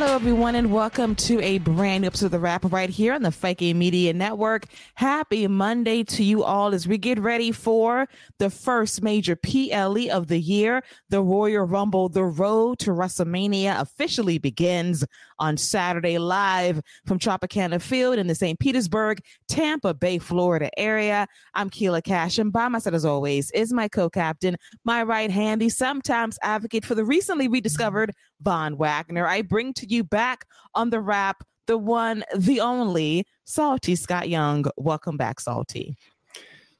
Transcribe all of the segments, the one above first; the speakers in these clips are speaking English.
Hello, everyone, and welcome to a brand new episode of The Wrap right here on the Fight Game Media Network. Happy Monday to you all as we get ready for the first major PLE of the year. The Royal Rumble, the road to WrestleMania officially begins on Saturday live from Tropicana Field in the St. Petersburg, Tampa Bay, Florida area. I'm Keila Cash, and by my side, as always, is my co captain, my right handy, sometimes advocate for the recently rediscovered Von Wagner. I bring to you back on the wrap the one, the only Salty Scott Young. Welcome back, Salty.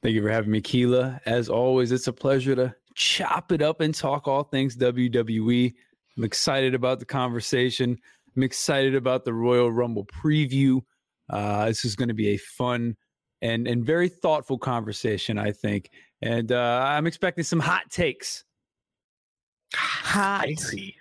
Thank you for having me, Keila. As always, it's a pleasure to chop it up and talk all things WWE. I'm excited about the conversation. I'm excited about the Royal Rumble preview. Uh, this is going to be a fun and and very thoughtful conversation, I think. And uh, I'm expecting some hot takes. Hot, Spicy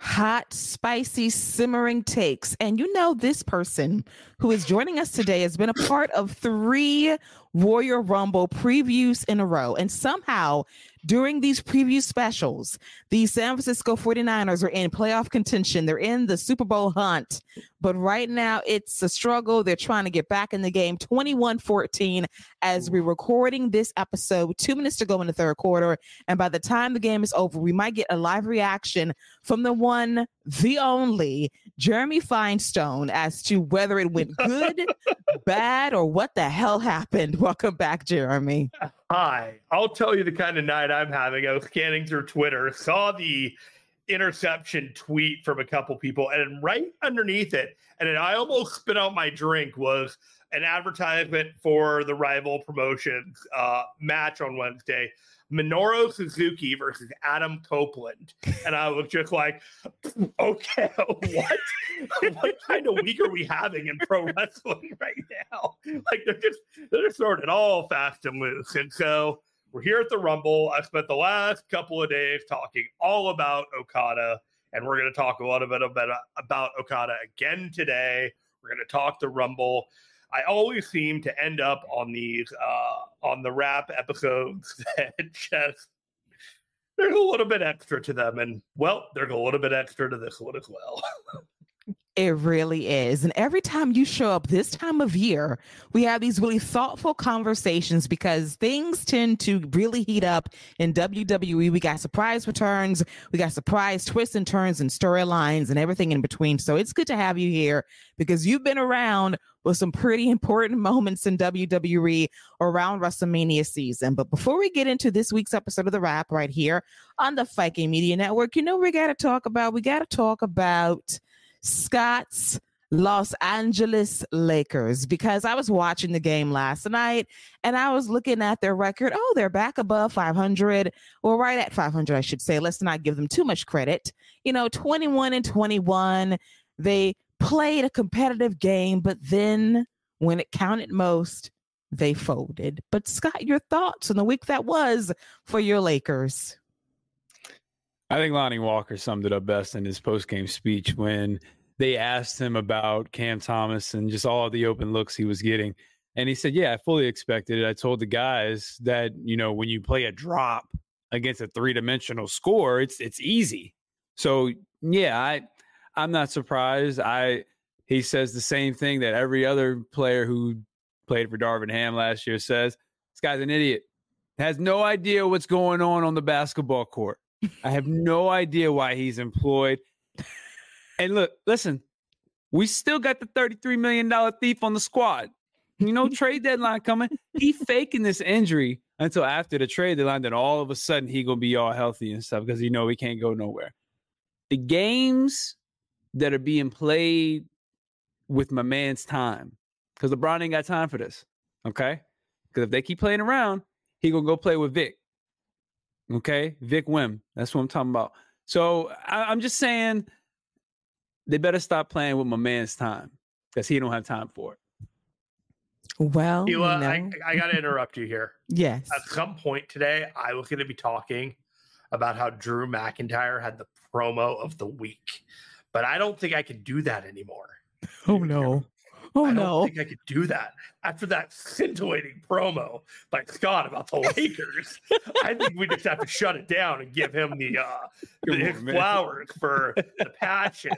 hot, spicy, simmering takes. And you know, this person who is joining us today has been a part of three Royal Rumble previews in a row. And somehow during these preview specials, the San Francisco 49ers are in playoff contention. They're in the Super Bowl hunt. But right now, it's a struggle. They're trying to get back in the game 21 14 as we're recording this episode, two minutes to go in the third quarter. And by the time the game is over, we might get a live reaction from the one, the only Jeremy Finestone as to whether it went good, bad, or what the hell happened. Welcome back, Jeremy. Hi. I'll tell you the kind of night I'm having. I was scanning through Twitter, saw the interception tweet from a couple people, and right underneath it, and then I almost spit out my drink was an advertisement for the rival promotions uh, match on Wednesday. Minoru Suzuki versus Adam Copeland. And I was just like, okay, what? what kind of week are we having in pro wrestling right now? Like they're just they're just throwing it all fast and loose. And so we're here at the Rumble. I spent the last couple of days talking all about Okada, and we're going to talk a lot about, about, about Okada again today. We're going to talk the Rumble. I always seem to end up on these uh, on the wrap episodes that just there's a little bit extra to them, and well, there's a little bit extra to this one as well. It really is. And every time you show up this time of year, we have these really thoughtful conversations because things tend to really heat up in WWE. We got surprise returns, we got surprise twists and turns and storylines and everything in between. So it's good to have you here because you've been around with some pretty important moments in WWE around WrestleMania season. But before we get into this week's episode of The Wrap right here on the Fight Game Media Network, you know, we got to talk about, we got to talk about Scott's Los Angeles Lakers because I was watching the game last night and I was looking at their record. Oh, they're back above 500, or right at 500, I should say. Let's not give them too much credit. You know, 21 and 21. They played a competitive game, but then when it counted most, they folded. But Scott, your thoughts on the week that was for your Lakers? I think Lonnie Walker summed it up best in his post-game speech when they asked him about Cam Thomas and just all the open looks he was getting. And he said, Yeah, I fully expected it. I told the guys that, you know, when you play a drop against a three-dimensional score, it's it's easy. So yeah, I I'm not surprised. I he says the same thing that every other player who played for Darvin Ham last year, says this guy's an idiot. Has no idea what's going on on the basketball court. I have no idea why he's employed. And look, listen, we still got the $33 million thief on the squad. You know, trade deadline coming. He faking this injury until after the trade deadline. Then all of a sudden he gonna be all healthy and stuff because you know he can't go nowhere. The games that are being played with my man's time, because LeBron ain't got time for this. Okay, because if they keep playing around, he gonna go play with Vic. Okay, Vic Wim. That's what I'm talking about. So I, I'm just saying they better stop playing with my man's time because he don't have time for it. Well, you know. I, I got to interrupt you here. Yes. At some point today, I was going to be talking about how Drew McIntyre had the promo of the week, but I don't think I can do that anymore. Oh no. Oh I no! I think I could do that after that scintillating promo by Scott about the Lakers. I think we just have to shut it down and give him the, uh, the his flowers for the passion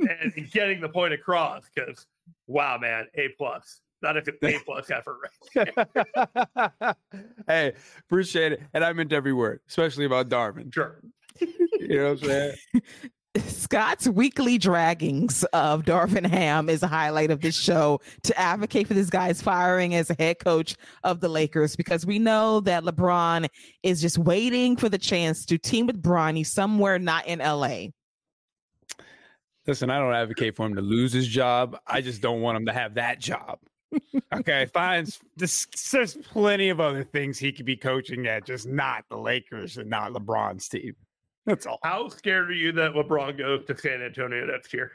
and getting the point across. Because wow, man, a plus. Not a A plus effort, right? hey, appreciate it, and I meant every word, especially about Darvin. Sure. you know what I'm saying? Scott's weekly draggings of Darvin Ham is a highlight of this show to advocate for this guy's firing as a head coach of the Lakers because we know that LeBron is just waiting for the chance to team with Bronny somewhere not in LA. Listen, I don't advocate for him to lose his job. I just don't want him to have that job. okay, fine. There's, there's plenty of other things he could be coaching at, just not the Lakers and not LeBron's team. That's all. How scared are you that LeBron goes to San Antonio next year?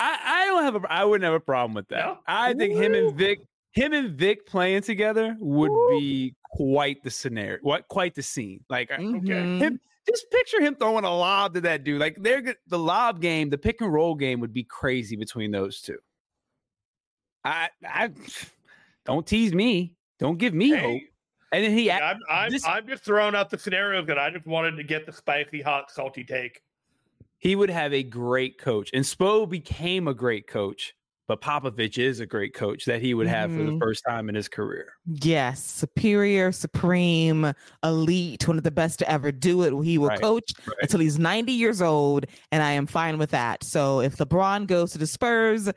I, I don't have a I wouldn't have a problem with that. No? I think him and Vic him and Vic playing together would be quite the scenario. What quite the scene. Like mm-hmm. okay. Him, just picture him throwing a lob to that dude. Like they're the lob game, the pick and roll game would be crazy between those two. I I don't tease me. Don't give me hey, hope. And then he, I'm, I'm, this, I'm just throwing out the scenario that I just wanted to get the spicy, hot, salty take. He would have a great coach, and Spo became a great coach. But Popovich is a great coach that he would have mm-hmm. for the mm-hmm. first time in his career. Yes, superior, supreme, elite, one of the best to ever do it. He will right. coach right. until he's 90 years old, and I am fine with that. So if LeBron goes to the Spurs,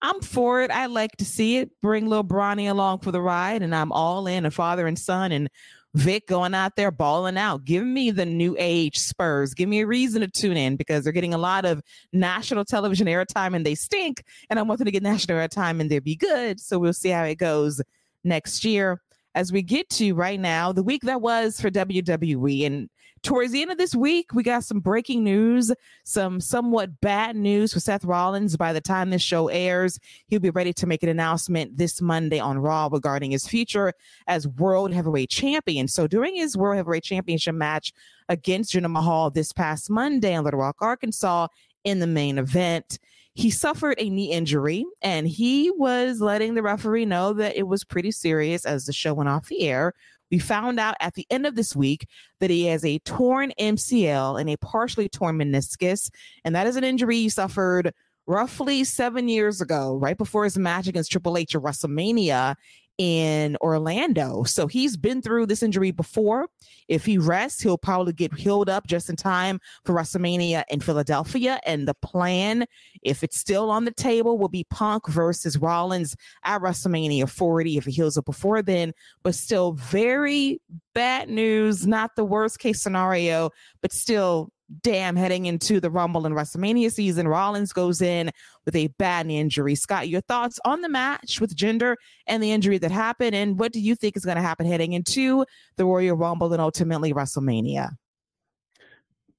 I'm for it. I like to see it. Bring little Bronny along for the ride, and I'm all in. A father and son, and Vic going out there balling out. Give me the new age Spurs. Give me a reason to tune in because they're getting a lot of national television airtime and they stink. And I want them to get national airtime and they'll be good. So we'll see how it goes next year. As we get to right now, the week that was for WWE, and Towards the end of this week, we got some breaking news, some somewhat bad news for Seth Rollins. By the time this show airs, he'll be ready to make an announcement this Monday on Raw regarding his future as World Heavyweight Champion. So during his World Heavyweight Championship match against Jinder Mahal this past Monday in Little Rock, Arkansas, in the main event, he suffered a knee injury and he was letting the referee know that it was pretty serious as the show went off the air we found out at the end of this week that he has a torn MCL and a partially torn meniscus, and that is an injury he suffered roughly seven years ago, right before his match against Triple H at WrestleMania in Orlando. So he's been through this injury before. If he rests, he'll probably get healed up just in time for WrestleMania in Philadelphia. And the plan, if it's still on the table, will be Punk versus Rollins at WrestleMania 40 if he heals up before then. But still, very bad news. Not the worst case scenario, but still damn, heading into the Rumble and WrestleMania season, Rollins goes in with a bad knee injury. Scott, your thoughts on the match with Jinder and the injury that happened, and what do you think is going to happen heading into the Royal Rumble and ultimately WrestleMania?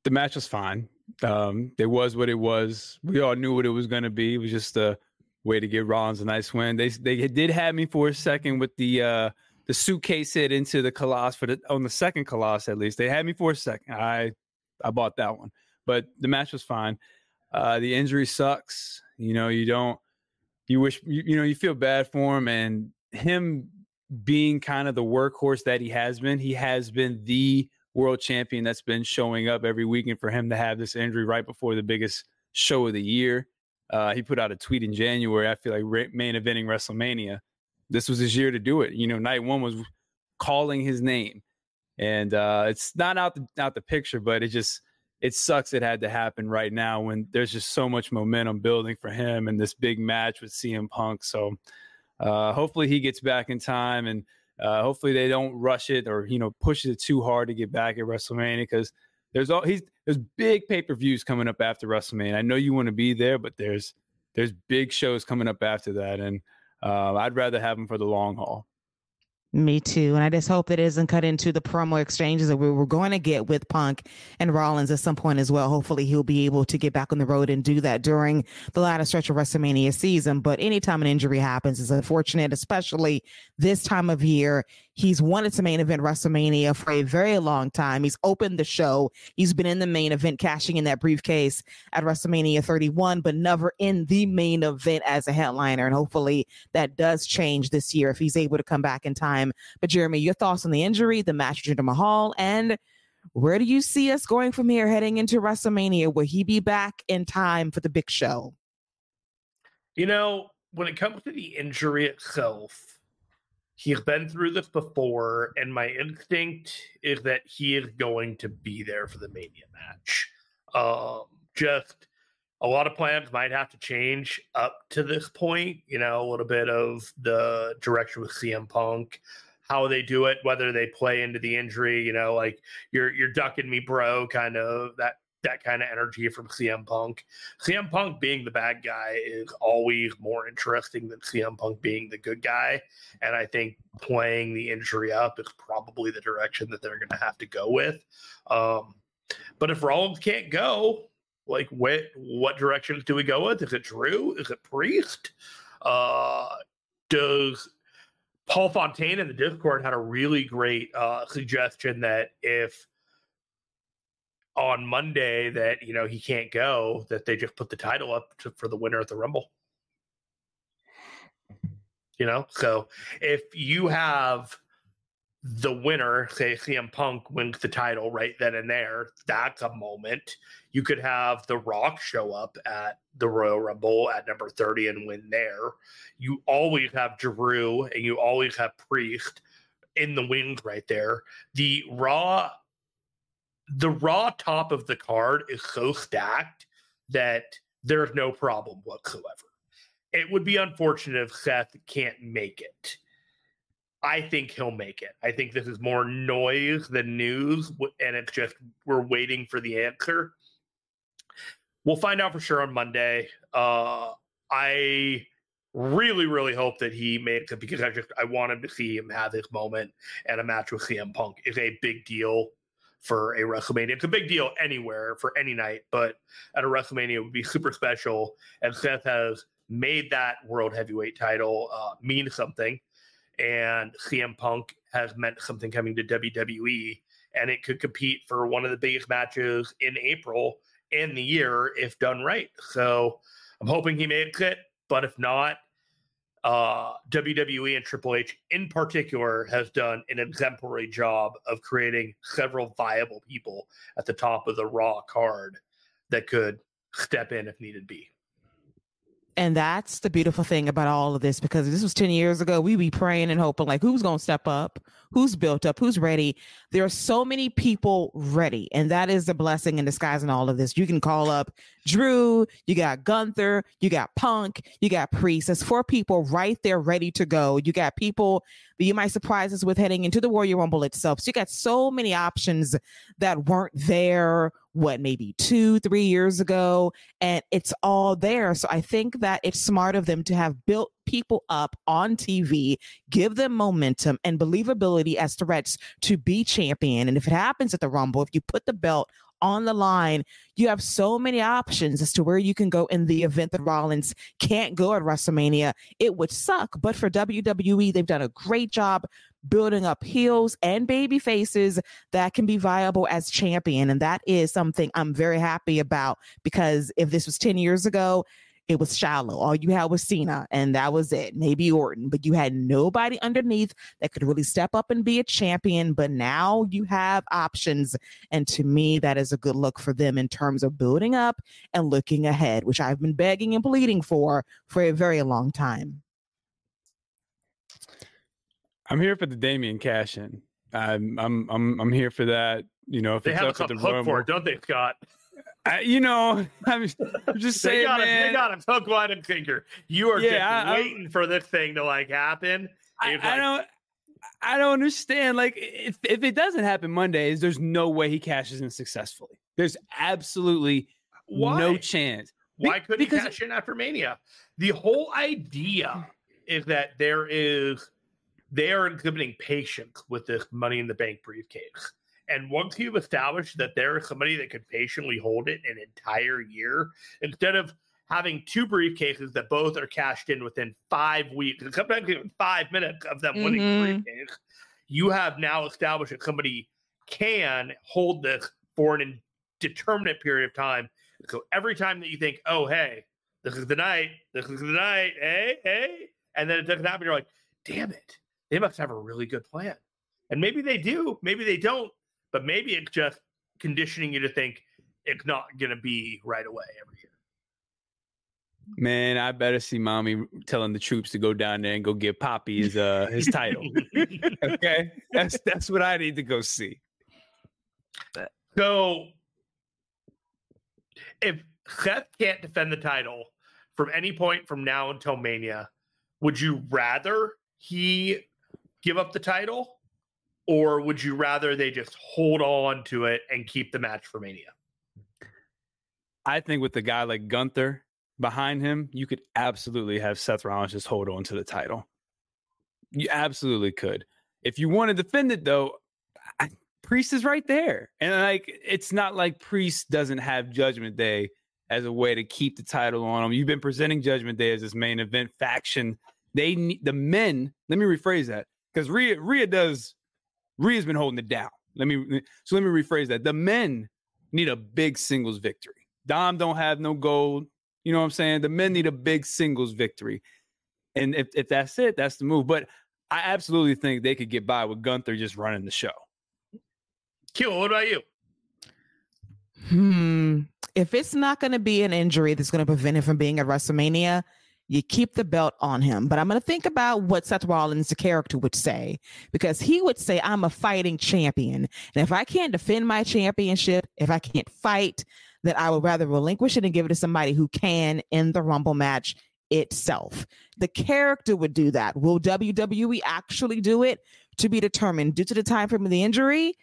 The match was fine. Um, it was what it was. We all knew what it was going to be. It was just a way to give Rollins a nice win. They they did have me for a second with the uh, the suitcase hit into the Khallas for the on the second Khallas at least. They had me for a second. I I bought that one. But the match was fine. Uh, the injury sucks. You know, you don't. You wish you, you know you feel bad for him and him being kind of the workhorse that he has been. He has been the world champion that's been showing up every weekend for him to have this injury right before the biggest show of the year. Uh, he put out a tweet in January. I feel like main eventing WrestleMania. This was his year to do it. You know, night one was calling his name, and uh, it's not out the out the picture, but it just it sucks it had to happen right now when there's just so much momentum building for him and this big match with CM Punk. So uh, hopefully he gets back in time and uh, hopefully they don't rush it or you know push it too hard to get back at WrestleMania because there's all he's there's big pay per views coming up after WrestleMania. I know you want to be there, but there's there's big shows coming up after that, and uh, I'd rather have them for the long haul. Me too. And I just hope it doesn't cut into the promo exchanges that we were going to get with Punk and Rollins at some point as well. Hopefully he'll be able to get back on the road and do that during the latter stretch of WrestleMania season. But anytime an injury happens is unfortunate, especially this time of year. He's wanted to main event WrestleMania for a very long time. He's opened the show. He's been in the main event, cashing in that briefcase at WrestleMania 31, but never in the main event as a headliner. And hopefully that does change this year if he's able to come back in time. But Jeremy, your thoughts on the injury, the match with Jinder Mahal, and where do you see us going from here heading into WrestleMania? Will he be back in time for the big show? You know, when it comes to the injury itself, He's been through this before, and my instinct is that he is going to be there for the Mania match. Um, just a lot of plans might have to change up to this point. You know, a little bit of the direction with CM Punk, how they do it, whether they play into the injury. You know, like you're you're ducking me, bro, kind of that that kind of energy from CM Punk. CM Punk being the bad guy is always more interesting than CM Punk being the good guy. And I think playing the injury up is probably the direction that they're going to have to go with. Um, but if Rollins can't go, like what what directions do we go with? Is it Drew? Is it Priest? Uh, does Paul Fontaine in the Discord had a really great uh, suggestion that if on Monday that you know he can't go, that they just put the title up to, for the winner at the Rumble. You know, so if you have the winner, say CM Punk wins the title right then and there, that's a moment. You could have The Rock show up at the Royal Rumble at number 30 and win there. You always have Drew and you always have Priest in the wings right there. The Raw the raw top of the card is so stacked that there's no problem whatsoever. It would be unfortunate if Seth can't make it. I think he'll make it. I think this is more noise than news, and it's just we're waiting for the answer. We'll find out for sure on Monday. Uh, I really, really hope that he makes it because I just I wanted to see him have this moment and a match with CM Punk is a big deal for a WrestleMania. It's a big deal anywhere for any night, but at a WrestleMania it would be super special. And Seth has made that world heavyweight title uh, mean something, and CM Punk has meant something coming to WWE, and it could compete for one of the biggest matches in April in the year if done right. So I'm hoping he makes it, but if not, uh, WWE and Triple H in particular has done an exemplary job of creating several viable people at the top of the Raw card that could step in if needed be. And that's the beautiful thing about all of this because this was 10 years ago. We'd be praying and hoping, like, who's going to step up? Who's built up? Who's ready? There are so many people ready. And that is the blessing in disguise in all of this. You can call up Drew, you got Gunther, you got Punk, you got Priest. There's four people right there ready to go. You got people that you might surprise us with heading into the Royal Rumble itself. So you got so many options that weren't there what maybe two, three years ago, and it's all there. So I think that it's smart of them to have built people up on TV, give them momentum and believability as threats to be champion. And if it happens at the Rumble, if you put the belt on the line, you have so many options as to where you can go in the event that Rollins can't go at WrestleMania. It would suck, but for WWE, they've done a great job building up heels and baby faces that can be viable as champion. And that is something I'm very happy about because if this was 10 years ago, it was shallow. All you had was Cena, and that was it. Maybe Orton, but you had nobody underneath that could really step up and be a champion. But now you have options. And to me, that is a good look for them in terms of building up and looking ahead, which I've been begging and pleading for for a very long time. I'm here for the Damian cash in. I'm I'm I'm I'm here for that. You know, if they it's have up at the hook Rumble, for it, don't they, Scott? I, you know, I'm, just They saying, got him. man. They got him. Hook, line, and sinker. You are Yeah, just I- waiting for this thing to like happen. I, It's I don't. I don't understand. Like, if if it doesn't happen Mondays, there's no way he cashes in successfully. There's absolutely Why? no chance. Be- Why couldn't because- he cash in after Mania? The whole idea is that there is they are exhibiting patience with this money in the bank briefcase. And once you've established that there is somebody that could patiently hold it an entire year, instead of having two briefcases that both are cashed in within five weeks, and sometimes even five minutes of them winning the Mhm. briefcase, you have now established that somebody can hold this for an indeterminate period of time. So every time that you think, oh, hey, this is the night, this is the night, hey, hey, and then it doesn't happen, you're like, damn it, they must have a really good plan. And maybe they do, maybe they don't, but maybe it's just conditioning you to think it's not going to be right away every year. Man, I better see Mami telling the troops to go down there and go get Poppy his uh his title. okay, that's that's what I need to go see. So if Seth can't defend the title from any point from now until Mania, would you rather he give up the title or would you rather they just hold on to it and keep the match for Mania? I think with a guy like Gunther behind him, you could absolutely have Seth Rollins just hold on to the title. You absolutely could. If you want to defend it, though, I, Priest is right there, and like it's not like Priest doesn't have Judgment Day as a way to keep the title on him. You've been presenting Judgment Day as this main event faction. They the men. Let me rephrase that because Rhea Rhea does. Rhea's been holding it down. Let me so let me rephrase that. The men need a big singles victory. Dom don't have no gold. You know what I'm saying? The men need a big singles victory. And if, if that's it, that's the move. But I absolutely think they could get by with Gunther just running the show. Q, what about you? Hmm. If it's not going to be an injury that's going to prevent him from being at WrestleMania, you keep the belt on him. But I'm going to think about what Seth Rollins, the character, would say, because he would say, I'm a fighting champion. And if I can't defend my championship, if I can't fight, then I would rather relinquish it and give it to somebody who can in the Rumble match itself. The character would do that. Will WWE actually do it? To be determined due to the time frame of the injury.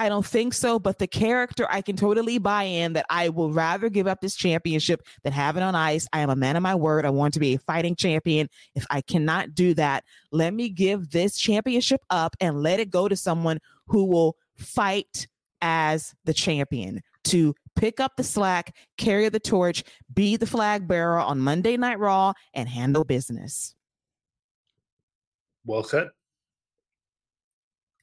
I don't think so, but the character I can totally buy in that I will rather give up this championship than have it on ice. I am a man of my word. I want to be a fighting champion. If I cannot do that, let me give this championship up and let it go to someone who will fight as the champion to pick up the slack, carry the torch, be the flag bearer on Monday Night Raw, and handle business. Well said.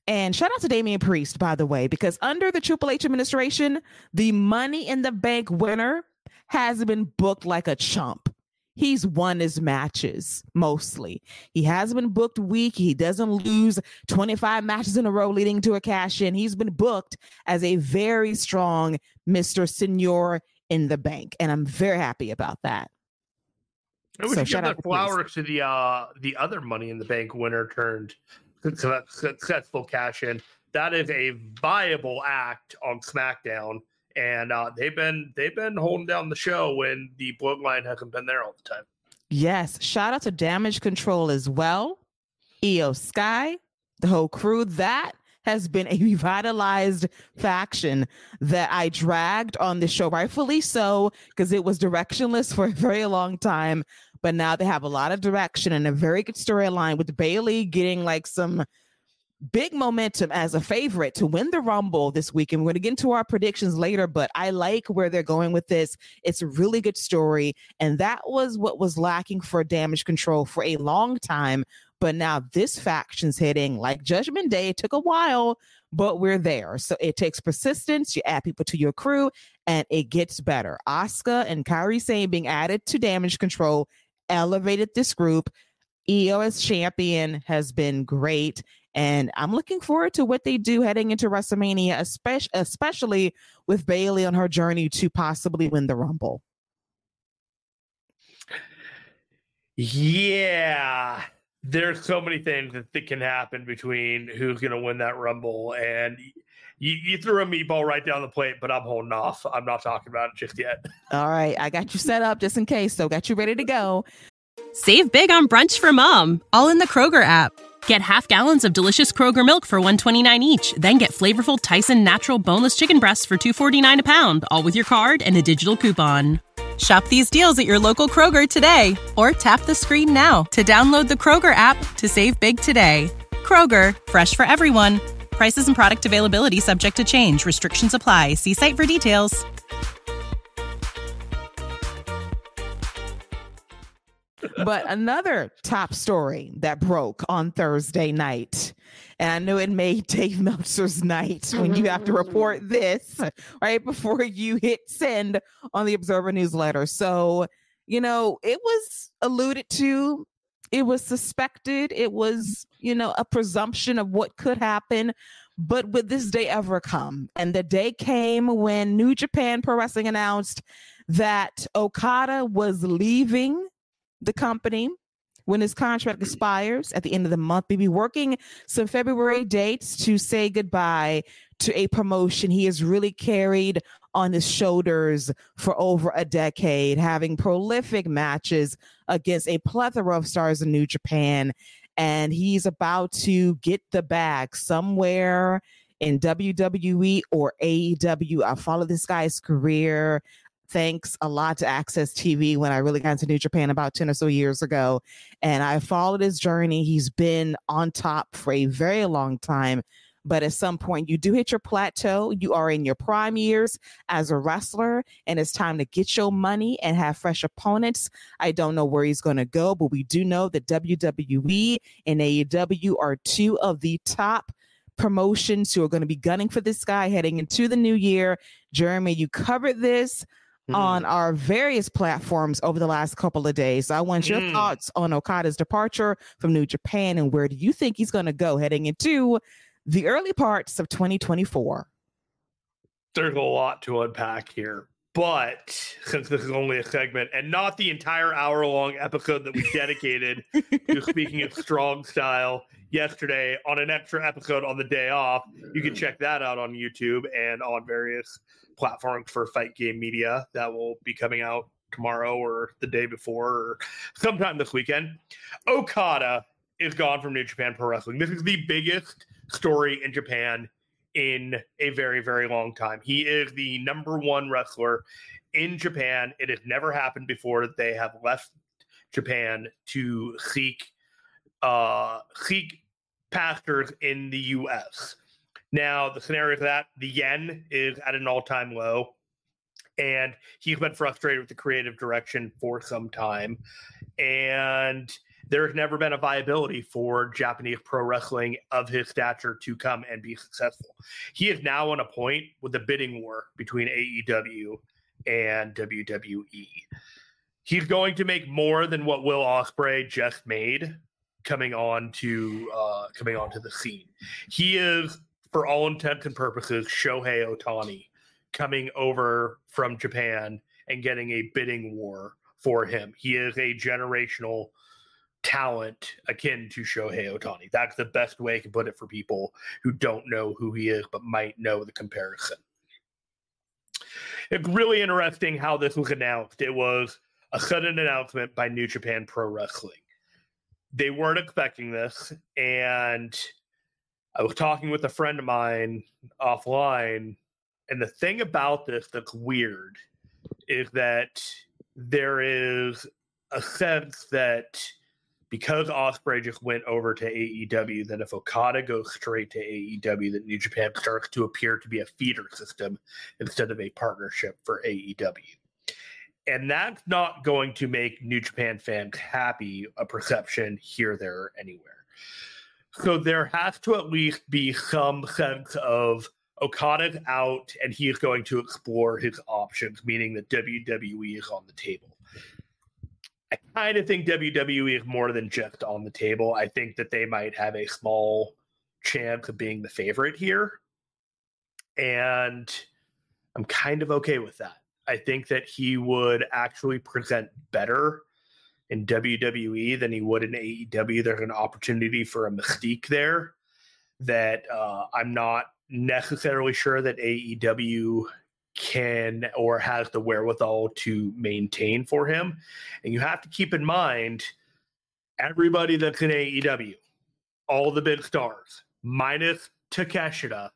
And shout out to Damian Priest, by the way, because under the Triple H administration, the Money in the Bank winner has been booked like a chump. He's won his matches mostly. He has been booked weak. He doesn't lose 25 matches in a row leading to a cash in. He's been booked as a very strong Mr. Senor in the bank. And I'm very happy about that. I wish So shout give out the to flowers to the uh the other money in the bank winner turned successful cash in. That is a viable act on SmackDown, and uh, they've been they've been holding down the show when the bloodline hasn't been there all the time. Yes. Shout out to Damage Control as well. IYO SKY, the whole crew. That has been a revitalized faction that I dragged on the show, rightfully so, because it was directionless for a very long time. But now they have a lot of direction and a very good storyline with Bayley getting like some big momentum as a favorite to win the Rumble this week. And We're going to get into our predictions later, but I like where they're going with this. It's a really good story. And that was what was lacking for damage control for a long time. But now this faction's hitting like Judgment Day. It took a while, but we're there. So it takes persistence. You add people to your crew, and it gets better. Asuka and Kairi Sane being added to Damage Control elevated this group. IYO's champion has been great. And I'm looking forward to what they do heading into WrestleMania, especially, especially with Bayley on her journey to possibly win the Rumble. Yeah, there's so many things that can happen between who's going to win that Rumble. And you, you threw a meatball right down the plate, but I'm holding off. I'm not talking about it just yet. All right. I got you set up just in case. So, got you ready to go. Save big on brunch for mom, all in the Kroger app. Get half gallons of delicious Kroger milk for 129 each, then get flavorful Tyson natural boneless chicken breasts for 249 a pound, all with your card and a digital coupon. Shop these deals at your local Kroger today or tap the screen now to download the Kroger app to save big today. Kroger, fresh for everyone. Prices and product availability subject to change. Restrictions apply. See site for details. but another top story that broke on Thursday night. And I knew it made Dave Meltzer's night when you have to mm-hmm. report this right before you hit send on the Observer newsletter. So, you know, it was alluded to, it was suspected, it was, you know, a presumption of what could happen. But would this day ever come? And the day came when New Japan Pro Wrestling announced that Okada was leaving the company when his contract expires at the end of the month. We'll be working some February dates to say goodbye to a promotion he has really carried on his shoulders for over a decade, having prolific matches against a plethora of stars in New Japan. And he's about to get the bag somewhere in WWE or AEW. I follow this guy's career thanks a lot to AXS TV when I really got into New Japan about 10 or so years ago. And I followed his journey. He's been on top for a very long time. But at some point, you do hit your plateau. You are in your prime years as a wrestler, and it's time to get your money and have fresh opponents. I don't know where he's going to go, but we do know that WWE and AEW are two of the top promotions who are going to be gunning for this guy heading into the new year. Jeremy, you covered this mm. on our various platforms over the last couple of days. So I want your mm. thoughts on Okada's departure from New Japan and where do you think he's going to go heading into the early parts of 2024? There's a lot to unpack here. But since this is only a segment and not the entire hour long episode that we dedicated to speaking of strong style yesterday on an extra episode on the day off, you can check that out on YouTube and on various platforms for Fight Game Media that will be coming out tomorrow or the day before or sometime this weekend. Okada is gone from New Japan Pro Wrestling. This is the biggest story in Japan in a very, very long time. He is the number one wrestler in Japan. It has never happened before that they have left Japan to seek uh seek pastors in the US. Now, the scenario is that the yen is at an all time low, and he's been frustrated with the creative direction for some time. And there's never been a viability for Japanese pro wrestling of his stature to come and be successful. He is now on a point with the bidding war between AEW and WWE. He's going to make more than what Will Ospreay just made coming on to uh, coming onto the scene. He is for all intents and purposes, Shohei Ohtani coming over from Japan and getting a bidding war for him. He is a generational talent akin to Shohei Ohtani. That's the best way I can put it for people who don't know who he is but might know the comparison. It's really interesting how this was announced. It was a sudden announcement by New Japan Pro Wrestling. They weren't expecting this, and I was talking with a friend of mine offline, and the thing about this that's weird is that there is a sense that because Ospreay just went over to AEW, that if Okada goes straight to AEW, that New Japan starts to appear to be a feeder system instead of a partnership for AEW. and that's not going to make New Japan fans happy, a perception here, there, anywhere. So there has to at least be some sense of Okada's out and he is going to explore his options, meaning that WWE is on the table. I kind of think WWE is more than just on the table. I think that they might have a small chance of being the favorite here. And I'm kind of okay with that. I think that he would actually present better in WWE than he would in AEW. There's an opportunity for a mystique there that uh, I'm not necessarily sure that AEW can or has the wherewithal to maintain for him. And you have to keep in mind everybody that's in AEW, all the big stars, minus Takeshita,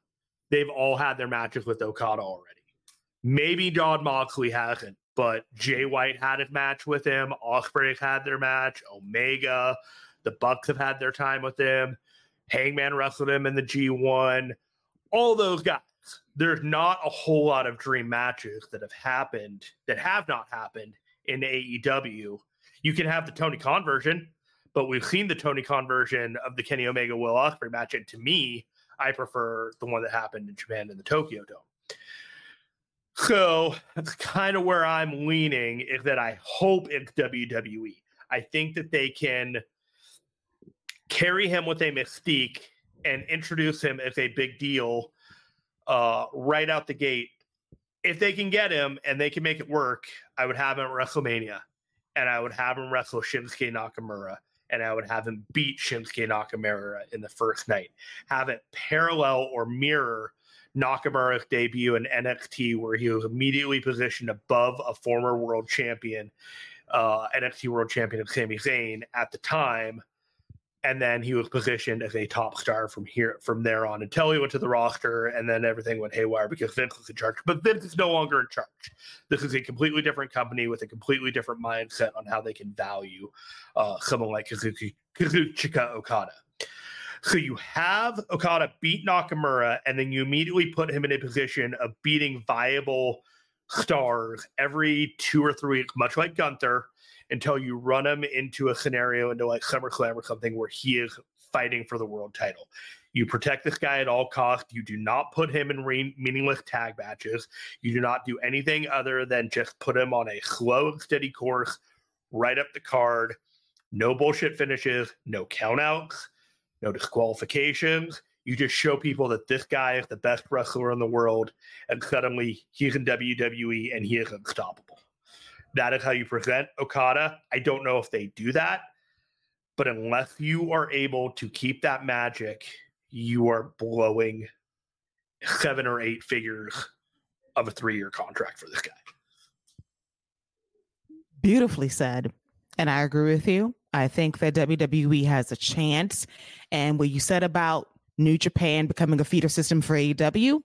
they've all had their matches with Okada already. Maybe Jon Moxley hasn't, but Jay White had his match with him. Ospreay had their match. Omega, the Bucks have had their time with him. Hangman wrestled him in the G1. All those guys. There's not a whole lot of dream matches that have happened that have not happened in AEW. You can have the Tony Khan version, but we've seen the Tony Khan version of the Kenny Omega Will Ospreay match, and to me, I prefer the one that happened in Japan in the Tokyo Dome. So that's kind of where I'm leaning is that I hope it's WWE. I think that they can carry him with a mystique and introduce him as a big deal uh, right out the gate. If they can get him and they can make it work, I would have him at WrestleMania and I would have him wrestle Shinsuke Nakamura and I would have him beat Shinsuke Nakamura in the first night. Have it parallel or mirror Nakamura's debut in NXT, where he was immediately positioned above a former world champion, uh, NXT world champion of Sami Zayn at the time. And then he was positioned as a top star from here from there on until he went to the roster, and then everything went haywire because Vince was in charge. But Vince is no longer in charge. This is a completely different company with a completely different mindset on how they can value uh, someone like Kazuki, Kazuchika Okada. So you have Okada beat Nakamura, and then you immediately put him in a position of beating viable stars every two or three weeks, much like Gunther, until you run him into a scenario into like SummerSlam or something where he is fighting for the world title. You protect this guy at all costs. You do not put him in re- meaningless tag matches. You do not do anything other than just put him on a slow and steady course right up the card. No bullshit finishes, no countouts no disqualifications. You just show people that this guy is the best wrestler in the world, and suddenly he's in WWE and he is unstoppable. That is how you present Okada. I don't know if they do that, but unless you are able to keep that magic, you are blowing seven or eight figures of a three year contract for this guy. Beautifully said. And I agree with you. I think that WWE has a chance. And what you said about New Japan becoming a feeder system for AEW,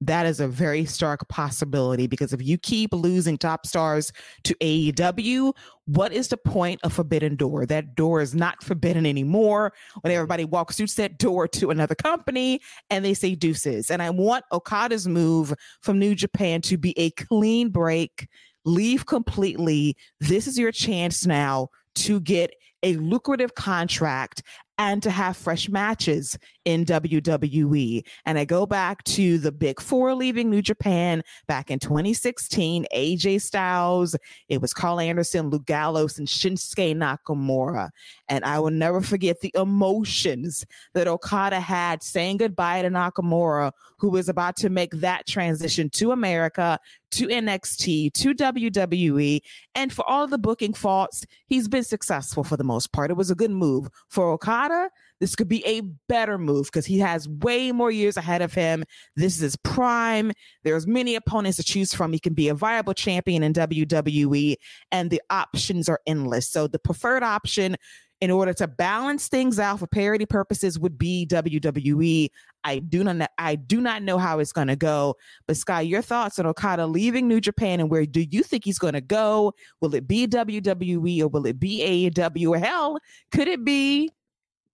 that is a very stark possibility because if you keep losing top stars to AEW, what is the point of Forbidden Door? That door is not forbidden anymore. When everybody walks through that door to another company and they say deuces. And I want Okada's move from New Japan to be a clean break, leave completely. This is your chance now to get a lucrative contract and to have fresh matches in WWE. And I go back to the big four leaving New Japan back in 2016 AJ Styles, it was Karl Anderson, Luke Gallows, and Shinsuke Nakamura. And I will never forget the emotions that Okada had saying goodbye to Nakamura, who was about to make that transition to America, to NXT, to WWE. And for all the booking faults, he's been successful for the most part. It was a good move for Okada. This could be a better move because he has way more years ahead of him. This is his prime. There's many opponents to choose from. He can be a viable champion in WWE, and the options are endless. So the preferred option in order to balance things out for parity purposes would be WWE. I do not I do not know how it's going to go. But Sky, your thoughts on Okada leaving New Japan and where do you think he's going to go? Will it be WWE or will it be AEW hell could it be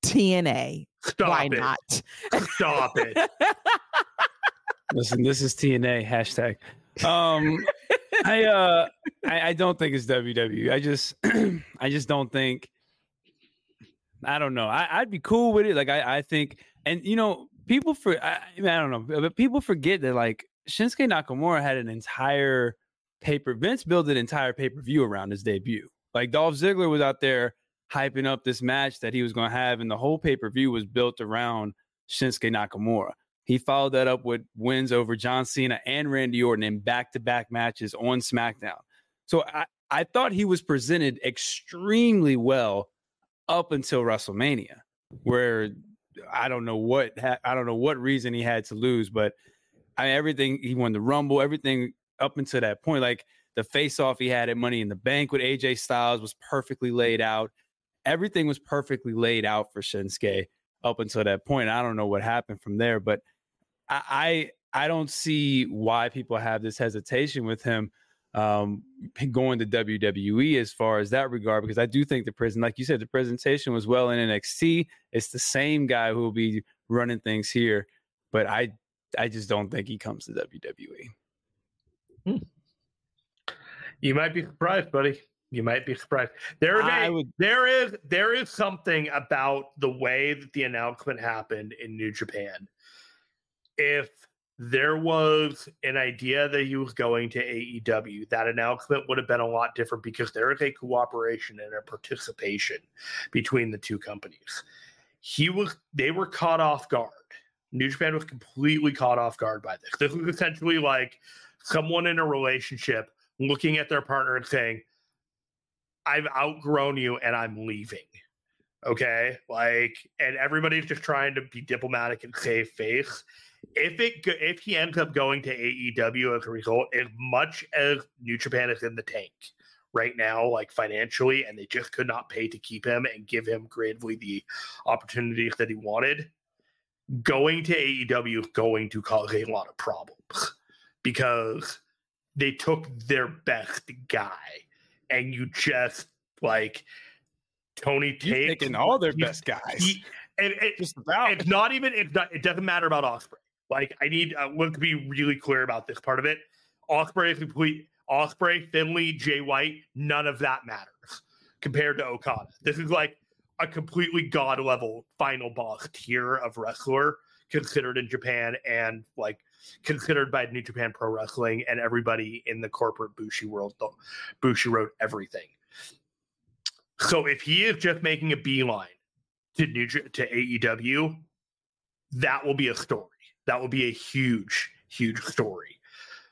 TNA? Stop Why it. not? Stop it. Listen, this is TNA hashtag. Um, I uh I, I don't think it's WWE. I just I just don't think I don't know. I, I'd be cool with it. Like I, I think and you know, people for I, I don't know, but people forget that like Shinsuke Nakamura had an entire paper Vince built an entire pay-per-view around his debut. Like Dolph Ziggler was out there hyping up this match that he was going to have, and the whole pay-per-view was built around Shinsuke Nakamura. He followed that up with wins over John Cena and Randy Orton in back-to-back matches on SmackDown. So I, I thought he was presented extremely well up until WrestleMania, where I don't know what I don't know what reason he had to lose, but I everything he won the Rumble, everything up until that point, like the face off he had at Money in the Bank with AJ Styles was perfectly laid out. Everything was perfectly laid out for Shinsuke up until that point. I don't know what happened from there, but I I, I don't see why people have this hesitation with him um, going to WWE as far as that regard, because I do think the prison, like you said, the presentation was well in NXT. It's the same guy who will be running things here, but I I just don't think he comes to WWE. Hmm. You might be surprised, buddy. You might be surprised. There is would... there is there is something about the way that the announcement happened in New Japan. If there was an idea that he was going to AEW, that announcement would have been a lot different because there is a cooperation and a participation between the two companies. He was they were caught off guard. New Japan was completely caught off guard by this. This was essentially like someone in a relationship looking at their partner and saying, I've outgrown you and I'm leaving. Okay. Like, and everybody's just trying to be diplomatic and save face. If it if he ends up going to AEW as a result, as much as New Japan is in the tank right now, like financially, and they just could not pay to keep him and give him creatively the opportunities that he wanted, going to AEW is going to cause a lot of problems because they took their best guy and you just like Tony Tate taking all their best guys. He, and it, just about. it's not even it's not it doesn't matter about Ospreay. Like I need uh, to be really clear about this part of it. Ospreay is complete. Ospreay, Finlay, Jay White, none of that matters compared to Okada. This is like a completely god level final boss tier of wrestler considered in Japan and like considered by New Japan Pro Wrestling and everybody in the corporate Bushiroad. Bushi wrote everything. So if he is just making a beeline to New to AEW, that will be a story. That will be a huge, huge story.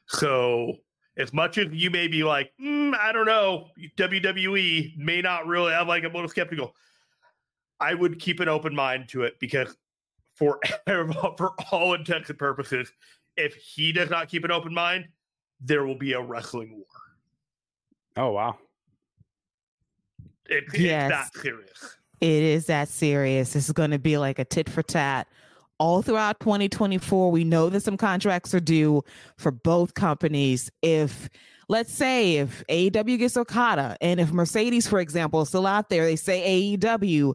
So as much as you may be like, mm, I don't know, WWE may not really. I'm like a little skeptical. I would keep an open mind to it because for for all intents and purposes, if he does not keep an open mind, there will be a wrestling war. Oh wow. It, yes. It's that serious. It is that serious. This is going to be like a tit for tat all throughout 2024. We know that some contracts are due for both companies. If let's say if AEW gets Okada and if Mercedes, for example, is still out there, they say AEW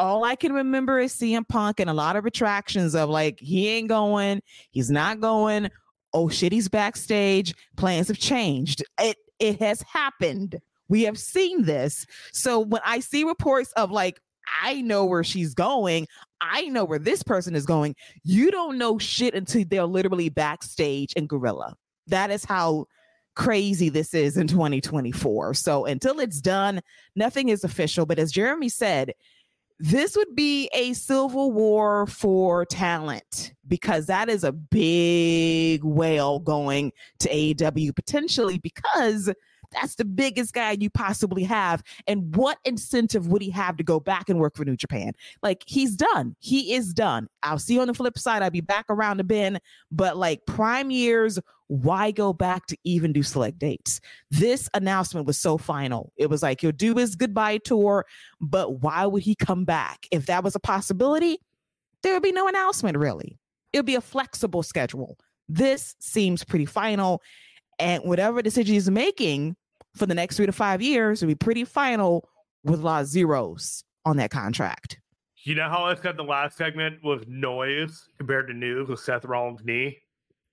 all I can remember is CM Punk and a lot of retractions of like, he ain't going, he's not going. Oh shit, he's backstage. Plans have changed. It it has happened. We have seen this. So when I see reports of like, I know where she's going, I know where this person is going, you don't know shit until they're literally backstage in Gorilla. That is how crazy this is in 2024. So until it's done, nothing is official. But as Jeremy said, this would be a civil war for talent because that is a big whale going to AEW potentially because that's the biggest guy you possibly have. And what incentive would he have to go back and work for New Japan? Like he's done. He is done. I'll see you on the flip side. I'll be back around the bend. But like prime years, why go back to even do select dates? This announcement was so final. It was like he'll do his goodbye tour, but why would he come back? If that was a possibility, there would be no announcement really. It would be a flexible schedule. This seems pretty final. And whatever decision he's making for the next three to five years will be pretty final with a lot of zeros on that contract. You know how I said the last segment was noise compared to news with Seth Rollins' knee?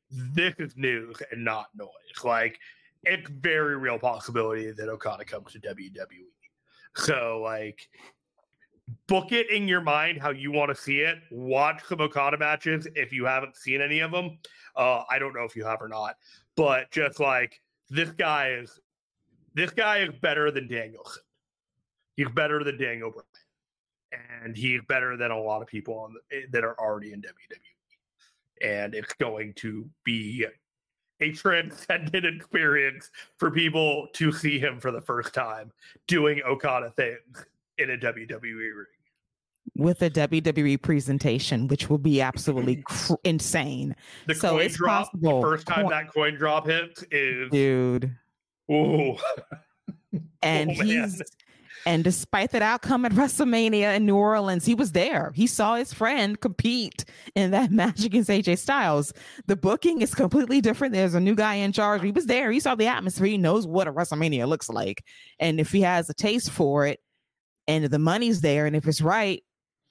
This is news and not noise. Like it's very real possibility that Okada comes to WWE. So like book it in your mind how you want to see it. Watch some Okada matches if you haven't seen any of them. Uh, I don't know if you have or not, but just like this guy is, this guy is better than Danielson. He's better than Daniel Bryan, and he's better than a lot of people on the, eh, that are already in WWE. And it's going to be a transcendent experience for people to see him for the first time doing Okada things in a WWE ring. With a WWE presentation, which will be absolutely mm-hmm. cr- insane. The So coin it's drop, possible. the first time Coin- that coin drop hits is Dude. ooh. And Oh, he's and despite that outcome at WrestleMania in New Orleans, he was there. He saw his friend compete in that match against AJ Styles. The booking is completely different. There's a new guy in charge. He was there. He saw the atmosphere. He knows what a WrestleMania looks like. And if he has a taste for it and the money's there, and if it's right,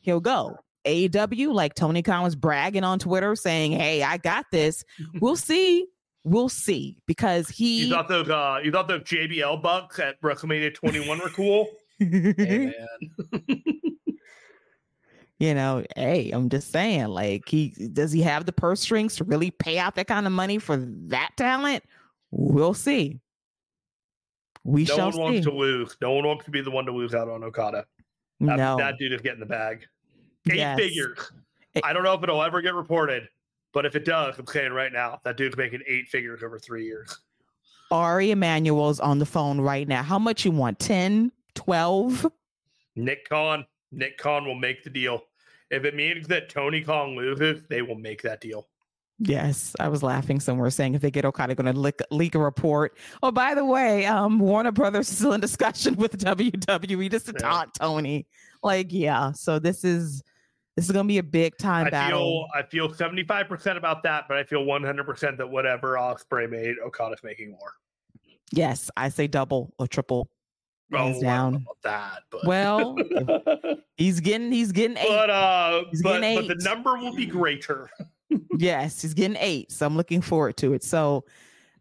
he'll go. AEW, like Tony Khan was bragging on Twitter saying, Hey, I got this. We'll see. We'll see. Because he You thought those uh you thought those JBL bucks at WrestleMania 21 were cool? Hey you know, hey, I'm just saying, like, he does he have the purse strings to really pay out that kind of money for that talent? We'll see. We no shall one wants see. to lose. No one wants to be the one to lose out on Okada. That, no, that dude is getting the bag. Eight Yes. figures. It- I don't know if it'll ever get reported, but if it does, I'm saying right now that dude's making eight figures over three years. Ari Emanuel's on the phone right now. How much you want? 10, 12? Nick Khan, Nick Khan will make the deal. If it means that Tony Khan loses, they will make that deal. Yes, I was laughing somewhere saying if they get Okada going to leak, leak a report. Oh, by the way, um, Warner Brothers is still in discussion with WWE just to Yeah. taunt Tony. Like, yeah. So this is this is going to be a big time I battle. feel I feel 75% about that, but I feel 100% that whatever Ospreay made, Okada's making more. Yes, I say double or triple. Oh, I Hands don't know down. about that, but Well, He's getting he's getting eight. but uh, He's but, getting but the number will be greater. yes, he's getting eight. So I'm looking forward to it. So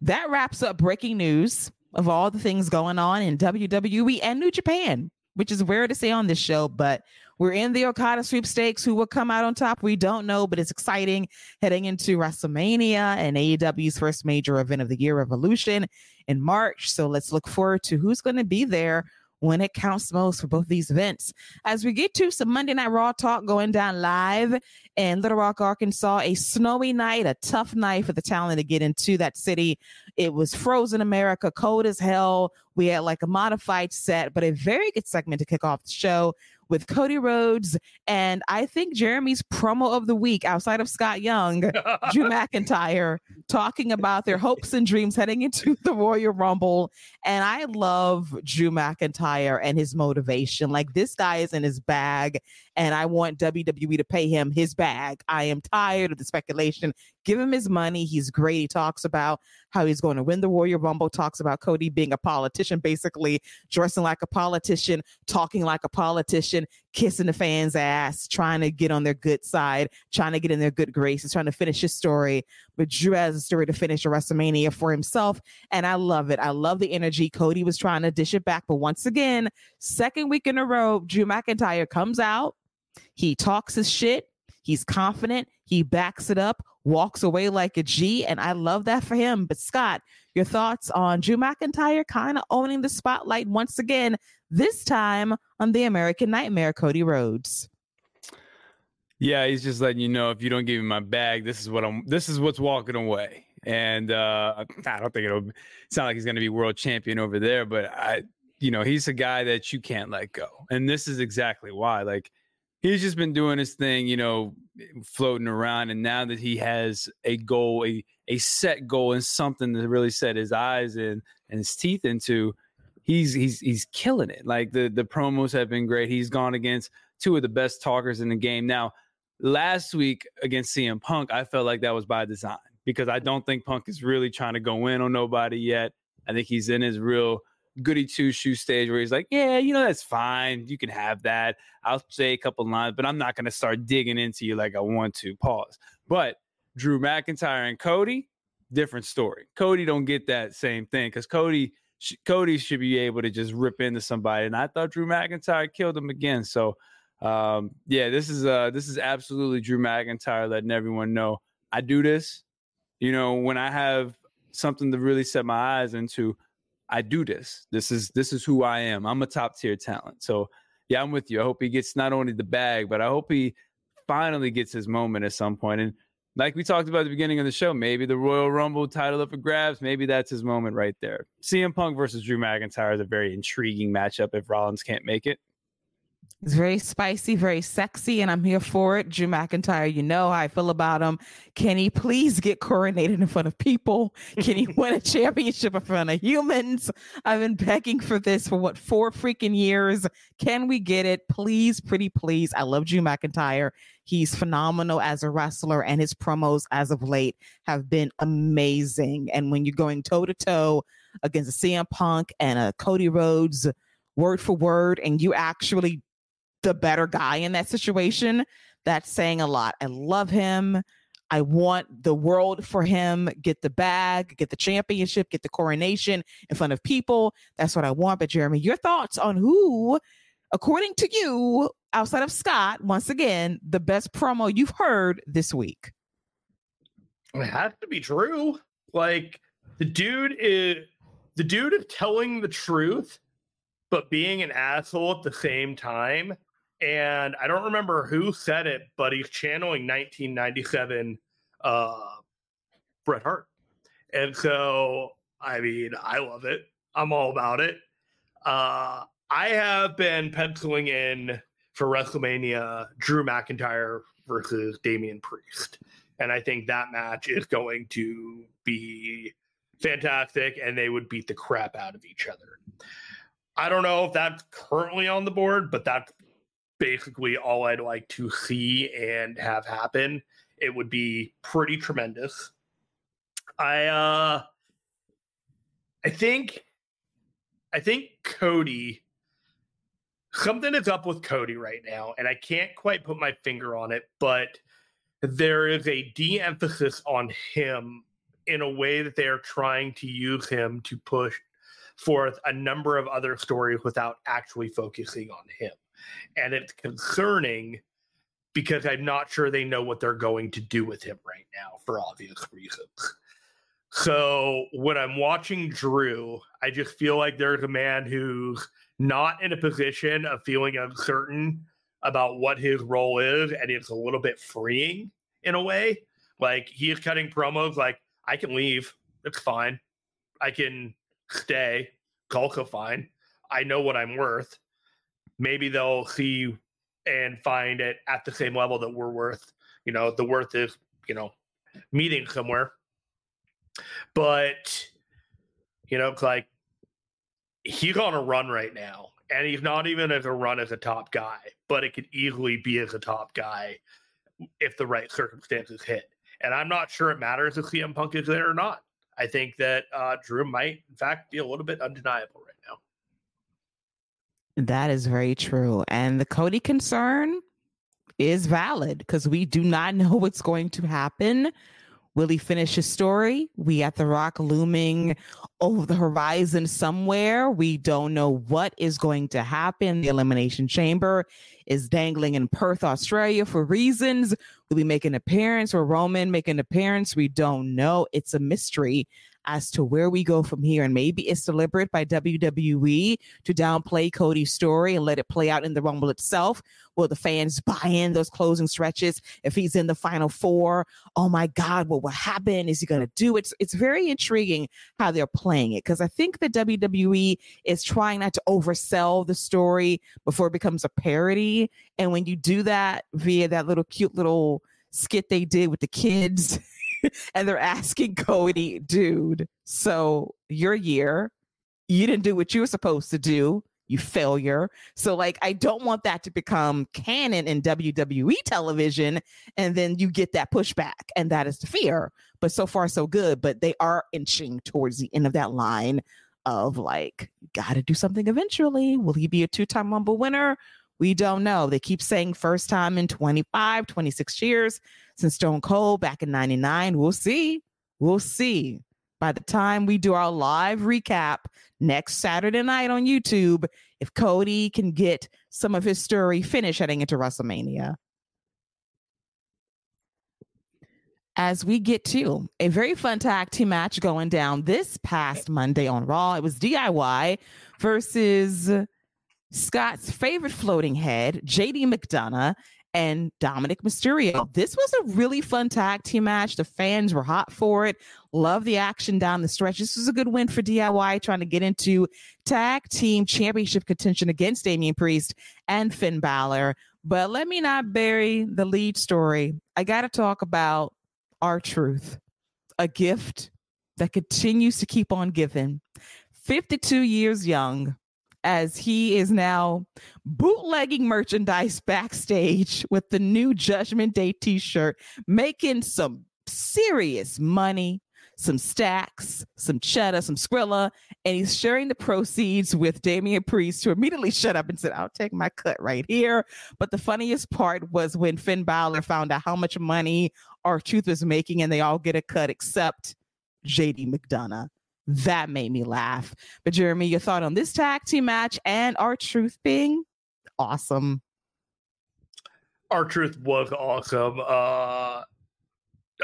that wraps up breaking news of all the things going on in WWE and New Japan, which is rare to say on this show, but we're in the Okada sweepstakes. Who will come out on top? We don't know, but it's exciting heading into WrestleMania and AEW's first major event of the year, Revolution, in March. So let's look forward to who's going to be there when it counts most for both these events. As we get to some Monday Night Raw talk going down live in Little Rock, Arkansas, a snowy night, a tough night for the talent to get into that city. It was frozen America, cold as hell. We had like a modified set, but a very good segment to kick off the show with Cody Rhodes and I think Jeremy's promo of the week outside of Scott Young, Drew McIntyre, talking about their hopes and dreams heading into the Royal Rumble. And I love Drew McIntyre and his motivation. Like this guy is in his bag, and I want WWE to pay him his bag. I am tired of the speculation. Give him his money. He's great. He talks about how he's going to win the Royal Rumble, talks about Cody being a politician, basically dressing like a politician, talking like a politician, kissing the fans' ass, trying to get on their good side, trying to get in their good graces, trying to finish his story. But Drew has a story to finish a WrestleMania for himself. And I love it. I love the energy. Cody was trying to dish it back. But once again, second week in a row, Drew McIntyre comes out. He talks his shit. He's confident. He backs it up, walks away like a G. And I love that for him. But Scott, your thoughts on Drew McIntyre kind of owning the spotlight once again, this time on the American Nightmare, Cody Rhodes. Yeah, he's just letting you know if you don't give me my bag, this is what I'm. This is what's walking away. And uh, I don't think it'll sound like he's going to be world champion over there, but I, you know, he's a guy that you can't let go. And this is exactly why. Like he's just been doing his thing, you know, floating around. And now that he has a goal, a a set goal, and something to really set his eyes in and his teeth into, he's he's he's killing it. Like the the promos have been great. He's gone against two of the best talkers in the game. Now, last week against CM Punk, I felt like that was by design because I don't think Punk is really trying to go in on nobody yet. I think he's in his real goody two shoe stage where he's like, yeah, you know, that's fine. You can have that. I'll say a couple lines, but I'm not going to start digging into you like I want to. Pause. But Drew McIntyre and Cody, different story. Cody don't get that same thing because Cody Cody should be able to just rip into somebody, and I thought Drew McIntyre killed him again. So um, yeah, this is uh this is absolutely Drew McIntyre letting everyone know I do this. You know, when I have something to really set my eyes into, I do this. This is this is who I am. I'm a top tier talent. So yeah, I'm with you. I hope he gets not only the bag, but I hope he finally gets his moment at some point. And like we talked about at the beginning of the show, maybe the Royal Rumble title up for grabs. Maybe that's his moment right there. CM Punk versus Drew McIntyre is a very intriguing matchup if Rollins can't make it. It's very spicy, very sexy, and I'm here for it. Drew McIntyre, you know how I feel about him. Can he please get coronated in front of people? Can he win a championship in front of humans? I've been begging for this for what, four freaking years? Can we get it? Please, pretty please. I love Drew McIntyre. He's phenomenal as a wrestler, and his promos as of late have been amazing. And when you're going toe to toe against a CM Punk and a Cody Rhodes, word for word, and you actually the better guy in that situation, that's saying a lot. I love him. I want the world for him. Get the bag, get the championship, get the coronation in front of people. That's what I want. But Jeremy, your thoughts on who, according to you, outside of Scott, once again, the best promo you've heard this week? It has to be Drew. Like the dude is the dude of telling the truth, but being an asshole at the same time and I don't remember who said it, but he's channeling 1997 uh, Bret Hart. And so, I mean, I love it. I'm all about it. Uh, I have been penciling in for WrestleMania Drew McIntyre versus Damian Priest. And I think that match is going to be fantastic and they would beat the crap out of each other. I don't know if that's currently on the board, but that's basically all I'd like to see and have happen. It would be pretty tremendous. I uh I think I think Cody something is up with Cody right now and I can't quite put my finger on it, but there is a de-emphasis on him in a way that they are trying to use him to push forth a number of other stories without actually focusing on him and it's concerning because I'm not sure they know what they're going to do with him right now for obvious reasons. So when I'm watching Drew, I just feel like there's a man who's not in a position of feeling uncertain about what his role is, and it's a little bit freeing in a way. Like he is cutting promos like, I can leave, it's fine. I can stay, it's fine. I know what I'm worth maybe they'll see and find it at the same level that we're worth. You know, the worth is, you know, meeting somewhere. But, you know, it's like he's on a run right now. And he's not even as a run as a top guy, but it could easily be as a top guy if the right circumstances hit. And I'm not sure it matters if CM Punk is there or not. I think that uh, Drew might, in fact, be a little bit undeniable right. That is very true. And the Cody concern is valid because we do not know what's going to happen. Will he finish his story? We at The Rock looming over the horizon somewhere. We don't know what is going to happen. The Elimination Chamber is dangling in Perth, Australia for reasons. Will he make an appearance or Roman make an appearance? We don't know. It's a mystery as to where we go from here. And maybe it's deliberate by WWE to downplay Cody's story and let it play out in the Rumble itself. Will the fans buy in those closing stretches? If he's in the final four, oh my God, what will happen? Is he going to do it? It's, very intriguing how they're playing it because I think the WWE is trying not to oversell the story before it becomes a parody. And when you do that via that little cute little skit they did with the kids and they're asking Cody, dude, so your year, you didn't do what you were supposed to do, you failure. So, like, I don't want that to become canon in WWE television. And then you get that pushback, and that is the fear. But so far, so good. But they are inching towards the end of that line of like, got to do something eventually. Will he be a two time Rumble winner? We don't know. They keep saying first time in 25, 26 years since Stone Cold back in 99. We'll see. we'll see by the time we do our live recap next Saturday night on YouTube if Cody can get some of his story finished heading into WrestleMania. As we get to a very fun tag team match going down this past Monday on Raw, it was DIY versus Scott's favorite floating head, JD McDonagh, and Dominik Mysterio. This was a really fun tag team match. The fans were hot for it. Love the action down the stretch. This was a good win for DIY trying to get into tag team championship contention against Damian Priest and Finn Balor. But let me not bury the lead story. I got to talk about R-Truth, a gift that continues to keep on giving. 52 years young, as he is now bootlegging merchandise backstage with the new Judgment Day t shirt, making some serious money, some stacks, some cheddar, some Skrilla, and he's sharing the proceeds with Damian Priest, who immediately shut up and said, I'll take my cut right here. But the funniest part was when Finn Balor found out how much money R-Truth was making, and they all get a cut except JD McDonagh. That made me laugh. But Jeremy, your thought on this tag team match and R-Truth being awesome. R-Truth was awesome. Uh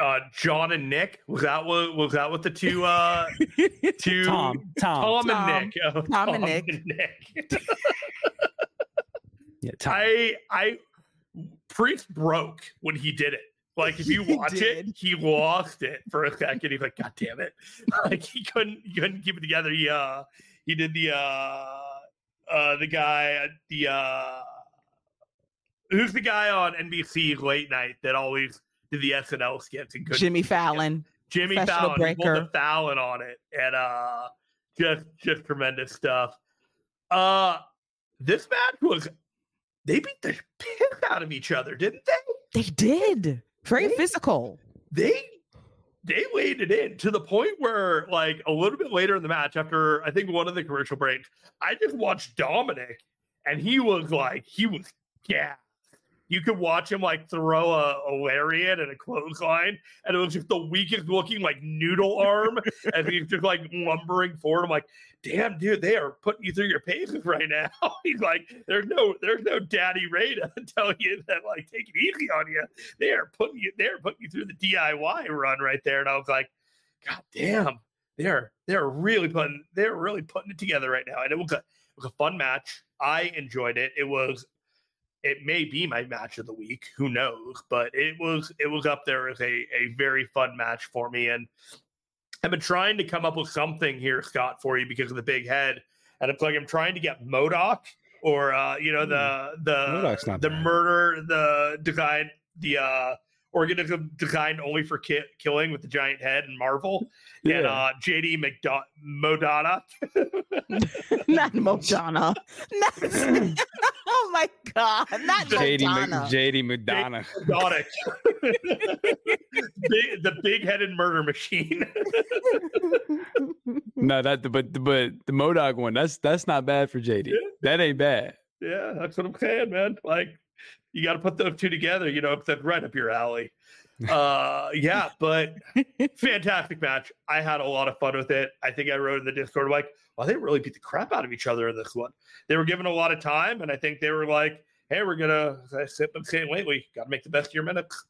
uh John and Nick was that what was that what the two uh two Tom, Tom, Tom, and Nick oh, Tom and Nick. Nick. yeah, Tom. I I Priest broke when he did it. Like if you watch did. it, he lost it for a second. He's like, God damn it! Like he couldn't he couldn't keep it together. He uh he did the uh uh the guy the uh who's the guy on NBC late night that always did the SNL skits and couldn't Jimmy Fallon. Jimmy Fallon, he pulled breaker. the Fallon on it, and uh, just just tremendous stuff. Uh, this match was they beat the piss out of each other, didn't they? They did. Very They- physical. They they laid it in to the point where, like, a little bit later in the match, after I think one of the commercial breaks, I just watched Dominik, and he was like, he was yeah. You could watch him like throw a, a lariat and a clothesline, and it was just the weakest looking like noodle arm, and he's just like lumbering forward. I'm like, damn, dude, they are putting you through your paces right now. he's like, there's no, there's no daddy Rey to tell you that like take it easy on you. They are putting you, they're putting you through the DIY run right there, and I was like, God damn, they're they're really putting they're really putting it together right now, and it was a it was a fun match. I enjoyed it. It was it may be my match of the week who knows but it was it was up there as a, a very fun match for me and i've been trying to come up with something here scott for you because of the big head and it's like i'm trying to get MODOK or uh you know the the MODOK's not the bad. murder the design the uh organism designed only for ki- killing with the giant head and marvel and Yeah. uh jd mcdonald modana Not Madonna. Not- oh my God. Not JD, Madonna. Mc, JD McDonagh. Exotic. big, the big-headed murder machine. No, that but but the MODOK one, that's that's not bad for JD. Yeah. That ain't bad. yeah, that's what I'm saying, man. Like, you got to put those two together. You know, that's right up your alley. Uh, yeah, but fantastic match. I had a lot of fun with it. I think I wrote in the Discord like, well, they really beat the crap out of each other in this one. They were given a lot of time, and I think they were like, hey, we're gonna. As I said, been saying lately, got to make the best of your minutes.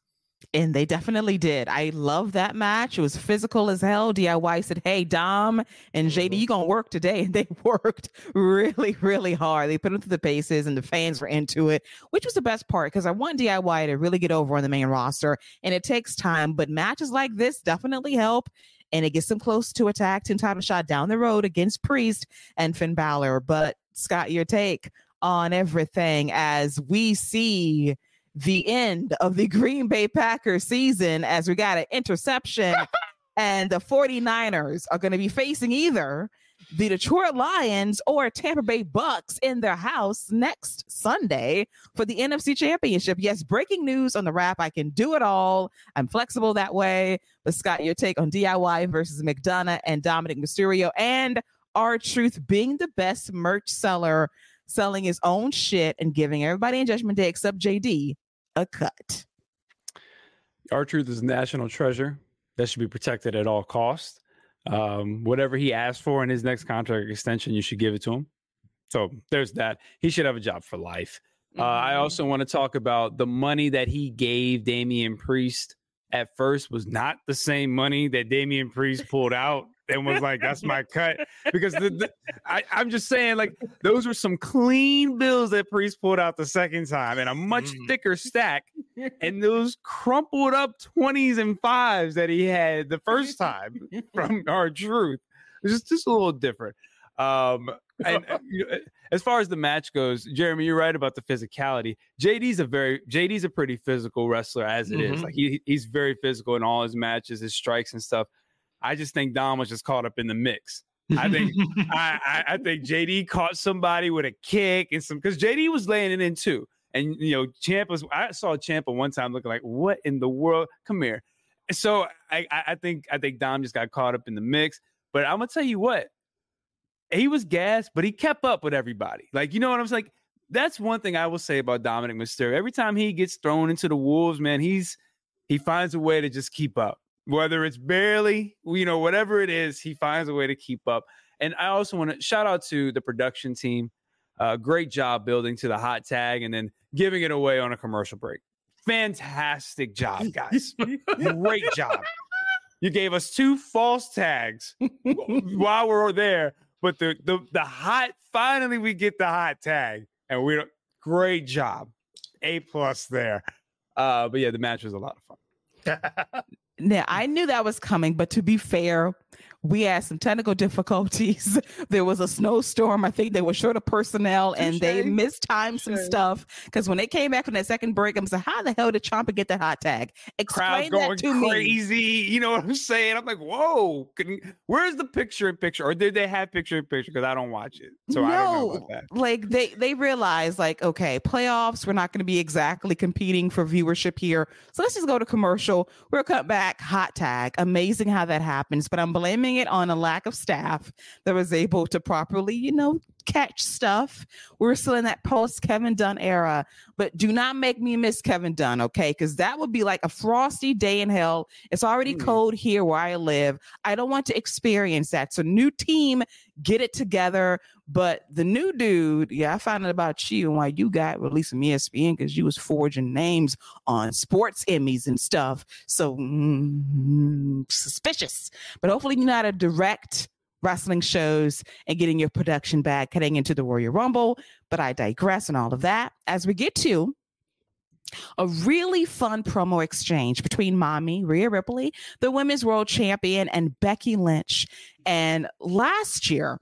And they definitely did. I love that match. It was physical as hell. DIY said, Hey, Dom and JD, mm-hmm. you going to work today. And they worked really, really hard. They put them through the paces and the fans were into it, which was the best part because I want DIY to really get over on the main roster. And it takes time, but matches like this definitely help. And it gets them close to a tag team title shot down the road against Priest and Finn Balor. But Scott, your take on everything as we see the end of the Green Bay Packers season as we got an interception and the 49ers are going to be facing either the Detroit Lions or Tampa Bay Bucks in their house next Sunday for the NFC Championship. Yes, breaking news on the wrap. I can do it all. I'm flexible that way. But Scott, your take on DIY versus McDonagh and Dominik Mysterio and R-Truth being the best merch seller, selling his own shit and giving everybody in Judgment Day except JD a cut. R-Truth is national treasure. that should be protected at all costs. Um, whatever he asked for in his next contract extension, you should give it to him. So there's that. He should have a job for life. Uh, I Mm-hmm. also want to talk about the money that he gave Damian Priest at first was not the same money that Damian Priest pulled out and was like, "That's my cut." Because the, the, I, I'm just saying, like those were some clean bills that Priest pulled out the second time, and a much Mm. thicker stack, and those crumpled up twenties and fives that he had the first time from R-Truth. It's just just a little different. Um, and uh, you know, as far as the match goes, Jeremy, you're right about the physicality. JD's a very JD's a pretty physical wrestler as it is. Mhm. Like he he's very physical in all his matches, his strikes and stuff. I just think Dom was just caught up in the mix. I think I, I, think JD caught somebody with a kick and some because JD was laying it in too. And you know, Champ was I saw Ciampa one time looking like, what in the world? Come here. So I, I I think I think Dom just got caught up in the mix. But I'm gonna tell you what, he was gassed, but he kept up with everybody. Like, you know what I'm saying? Like, that's one thing I will say about Dominik Mysterio. Every time he gets thrown into the wolves, man, he's he finds a way to just keep up. Whether it's barely, you know, whatever it is, he finds a way to keep up. And I also want to shout out to the production team. Uh, great job building to the hot tag and then giving it away on a commercial break. Fantastic job, guys. Great job. You gave us two false tags while we're there, but the the the hot finally we get the hot tag, and we don't. Great job, a plus there. Uh, but yeah, the match was a lot of fun. Now I knew that was coming, but to be fair, we had some technical difficulties. there was a snowstorm. I think they were short of personnel and they Touche. mistimed some stuff. Because when they came back from that second break, I'm like, how the hell did Ciampa get that hot tag? Explain going that to me. crazy. You know what I'm saying? I'm like, whoa. Can, where's the picture in picture? Or did they have picture in picture? Because I don't watch it, so I don't know about that. like they they realized like okay playoffs we're not going to be exactly competing for viewership here so let's just go to commercial we'll cut back hot tag amazing how that happens but i'm blaming it on a lack of staff that was able to properly you know catch stuff we're still in that post kevin dunn era but do not make me miss kevin dunn okay because that would be like a frosty day in hell it's already Mm. cold here where i live i don't want to experience that so new team get it together but the new dude, yeah, I found out about you and why you got released from ESPN because you was forging names on sports Emmys and stuff. So mm, suspicious. But hopefully you're not a direct wrestling shows and getting your production back heading into the Royal Rumble. But I digress and all of that. As we get to a really fun promo exchange between Mami, Rhea Ripley, the women's world champion, and Becky Lynch. And last year,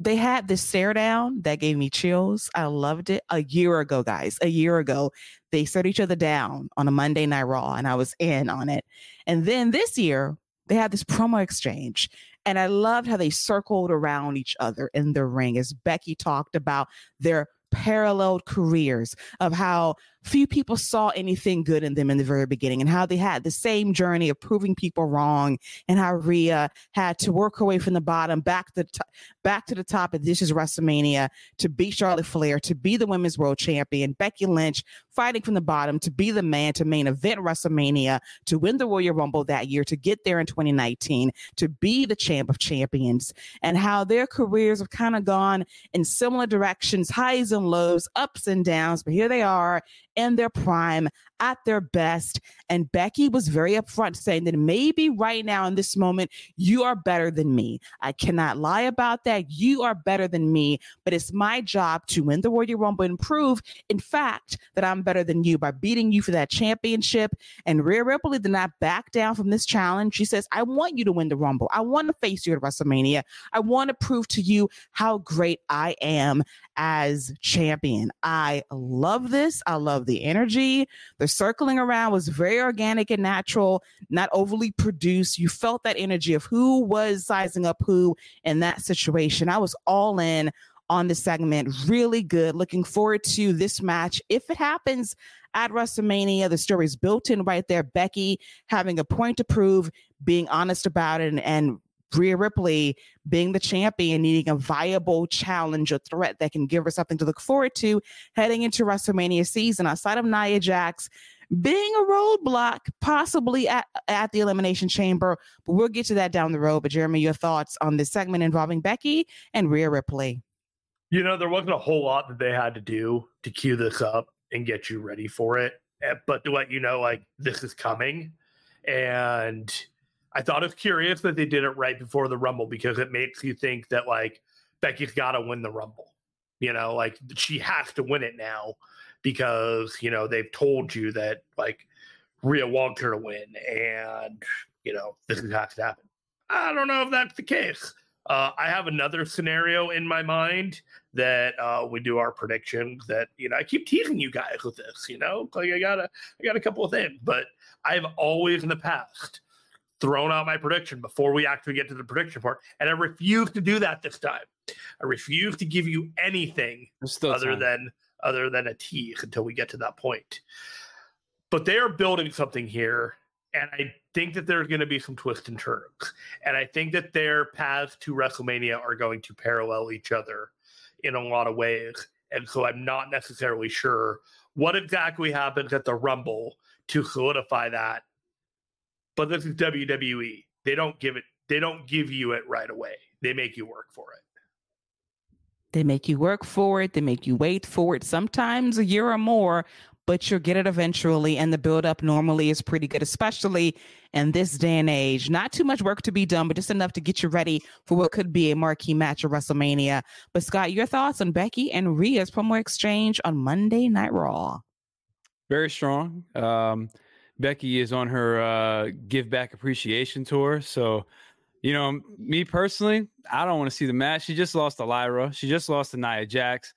they had this stare down that gave me chills. I loved it. A year ago, guys, a year ago, they stared each other down on a Monday Night Raw, and I was in on it. And then this year, they had this promo exchange. And I loved how they circled around each other in the ring as Becky talked about their paralleled careers of how few people saw anything good in them in the very beginning and how they had the same journey of proving people wrong and how Rhea had to work her way from the bottom back to the top, back to the top of this is WrestleMania to beat Charlotte Flair to be the women's world champion Becky Lynch fighting from the bottom to be the man to main event WrestleMania to win the Royal Rumble that year to get there in 2019 to be the champ of champions and how their careers have kind of gone in similar directions highs and lows ups and downs but here they are in their prime at their best. And Becky was very upfront saying that maybe right now in this moment, you are better than me. I cannot lie about that. You are better than me, but it's my job to win the Royal Rumble and prove, in fact, that I'm better than you by beating you for that championship. And Rhea Ripley did not back down from this challenge. She says, I want you to win the Rumble. I want to face you at WrestleMania. I want to prove to you how great I am as champion. I love this. I love the energy. The circling around was very organic and natural, not overly produced. You felt that energy of who was sizing up who in that situation. I was all in on the segment. Really good. Looking forward to this match. If it happens at WrestleMania, the story is built in right there. Becky having a point to prove, being honest about it, and, and Rhea Ripley being the champion, needing a viable challenge or threat that can give her something to look forward to heading into WrestleMania season outside of Nia Jax being a roadblock possibly at, at the elimination chamber but we'll get to that down the road. But jeremy your thoughts on this segment involving becky and Rhea Ripley? You know there wasn't a whole lot that they had to do to cue this up and get you ready for it. Eh, but to let you know like this is coming. And I thought it was curious that they did it right before the Rumble because it makes you think that like Becky's got to win the Rumble. You know, like she has to win it now because you know they've told you that like Rhea wants her to win, and you know this is has to happen. I don't know if that's the case. Uh, I have another scenario in my mind that uh, we do our predictions. That you know, I keep teasing you guys with this. You know, like I got a, I got a couple of things, but I've always in the past thrown out my prediction before we actually get to the prediction part, and I refuse to do that this time. I refuse to give you anything other time. than other than a tease until we get to that point. But they are building something here, and I think that there's going to be some twists and turns, and I think that their paths to WrestleMania are going to parallel each other in a lot of ways. And so I'm not necessarily sure what exactly happens at the Rumble to solidify that but this is WWE. They don't give it. They don't give you it right away. They make you work for it. They make you work for it. They make you wait for it. Sometimes a year or more, but you'll get it eventually. And the build up normally is pretty good, especially in this day and age. Not too much work to be done, but just enough to get you ready for what could be a marquee match at WrestleMania. But Scott, your thoughts on Becky and Rhea's promo exchange on Monday Night Raw? Very strong. Um, Becky is on her uh, give back appreciation tour. So, you know, me personally, I don't want to see the match. She just lost to Lyra. She just lost to Nia Jax.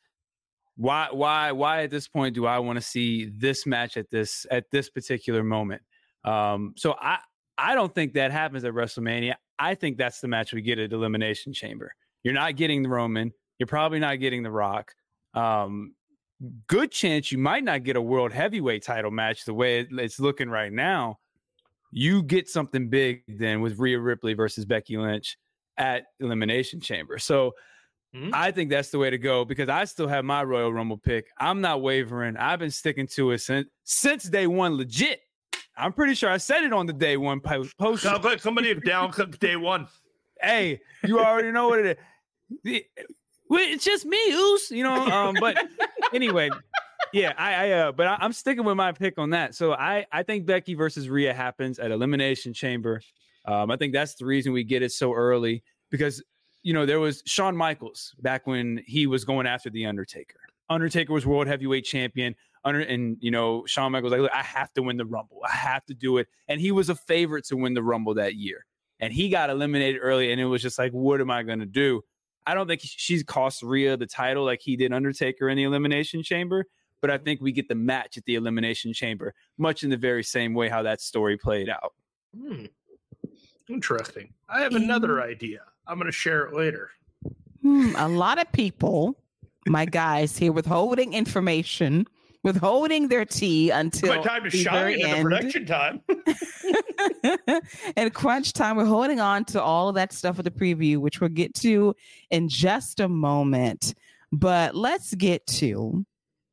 Why, why, why at this point do I want to see this match at this at this particular moment? Um, so I, I don't think that happens at WrestleMania. I think that's the match we get at Elimination Chamber. You're not getting the Roman. You're probably not getting the Rock. Um, good chance you might not get a world heavyweight title match the way it's looking right now. You get something big then with Rhea Ripley versus Becky Lynch at Elimination Chamber. So mm-hmm. I think that's the way to go because I still have my Royal Rumble pick. I'm not wavering. I've been sticking to it since since day one. Legit. I'm pretty sure I said it on the day one post. Sounds like somebody down day one. Hey, you already know what it is it's just me, Oos, you know. Um, but anyway, yeah, I, I uh, but I, am sticking with my pick on that. So I, I think Becky versus Rhea happens at Elimination Chamber. Um, I think that's the reason we get it so early because you know there was Shawn Michaels back when he was going after the Undertaker. Undertaker was world heavyweight champion. Under and you know Shawn Michaels like, I have to win the Rumble. I have to do it, and he was a favorite to win the Rumble that year. And he got eliminated early, and it was just like, what am I going to do? I don't think she's cost Rhea the title like he did Undertaker in the Elimination Chamber, but I think we get the match at the Elimination Chamber, much in the very same way how that story played out. Hmm. Interesting. I have another idea. I'm going to share it later. Hmm, a lot of people, my guys here, withholding information withholding their tea until my time to shine in the production time. and crunch time, we're holding on to all of that stuff with the preview, which we'll get to in just a moment. But let's get to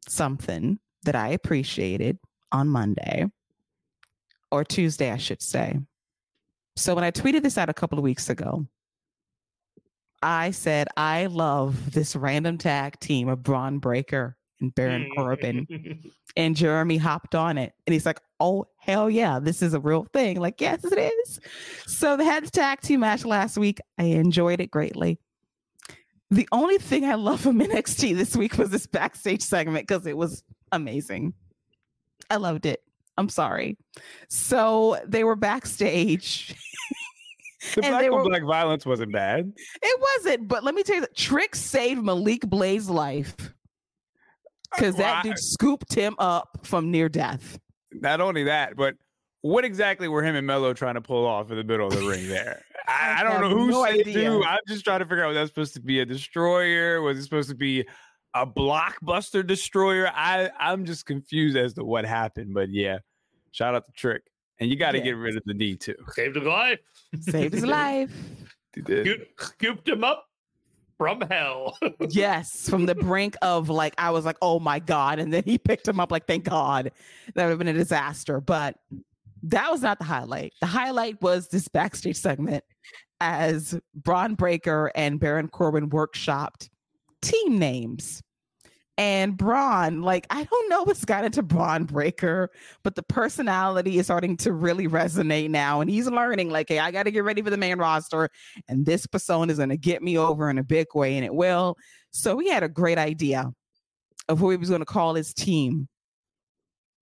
something that I appreciated on Monday or Tuesday, I should say. So when I tweeted this out a couple of weeks ago, I said, I love this random tag team of Bron Breakker and Baron hmm. Corbin. and Jeremy hopped on it and he's like, oh, hell yeah, this is a real thing. Like, yes, it is. So the the tag team match last week. I enjoyed it greatly. The only thing I love from NXT this week was this backstage segment because it was amazing. I loved it. I'm sorry. So they were backstage. the black on black violence wasn't bad. It wasn't, but let me tell you, Trick saved Malik Blade's life because that dude scooped him up from near death. Not only that, but what exactly were him and Melo trying to pull off in the middle of the ring there? I, I, don't know who no said idea. I'm just trying to figure out was that supposed to be a destroyer? Was it supposed to be a blockbuster destroyer? I I'm just confused as to what happened. But yeah, shout out to Trick. And you got to yeah. get rid of the D too. Saved his life. Saved his life. He did. Scooped him up from hell. yes, from the brink of like, I was like, oh my God. And then he picked him up, like, thank God. That would have been a disaster. But that was not the highlight. The highlight was this backstage segment as Bron Breakker and Baron Corbin workshopped team names. And Bron, like, I don't know what's got into Bron Breakker, but the personality is starting to really resonate now. And he's learning, like, hey, I got to get ready for the main roster. And this persona is going to get me over in a big way, and it will. So he had a great idea of who he was going to call his team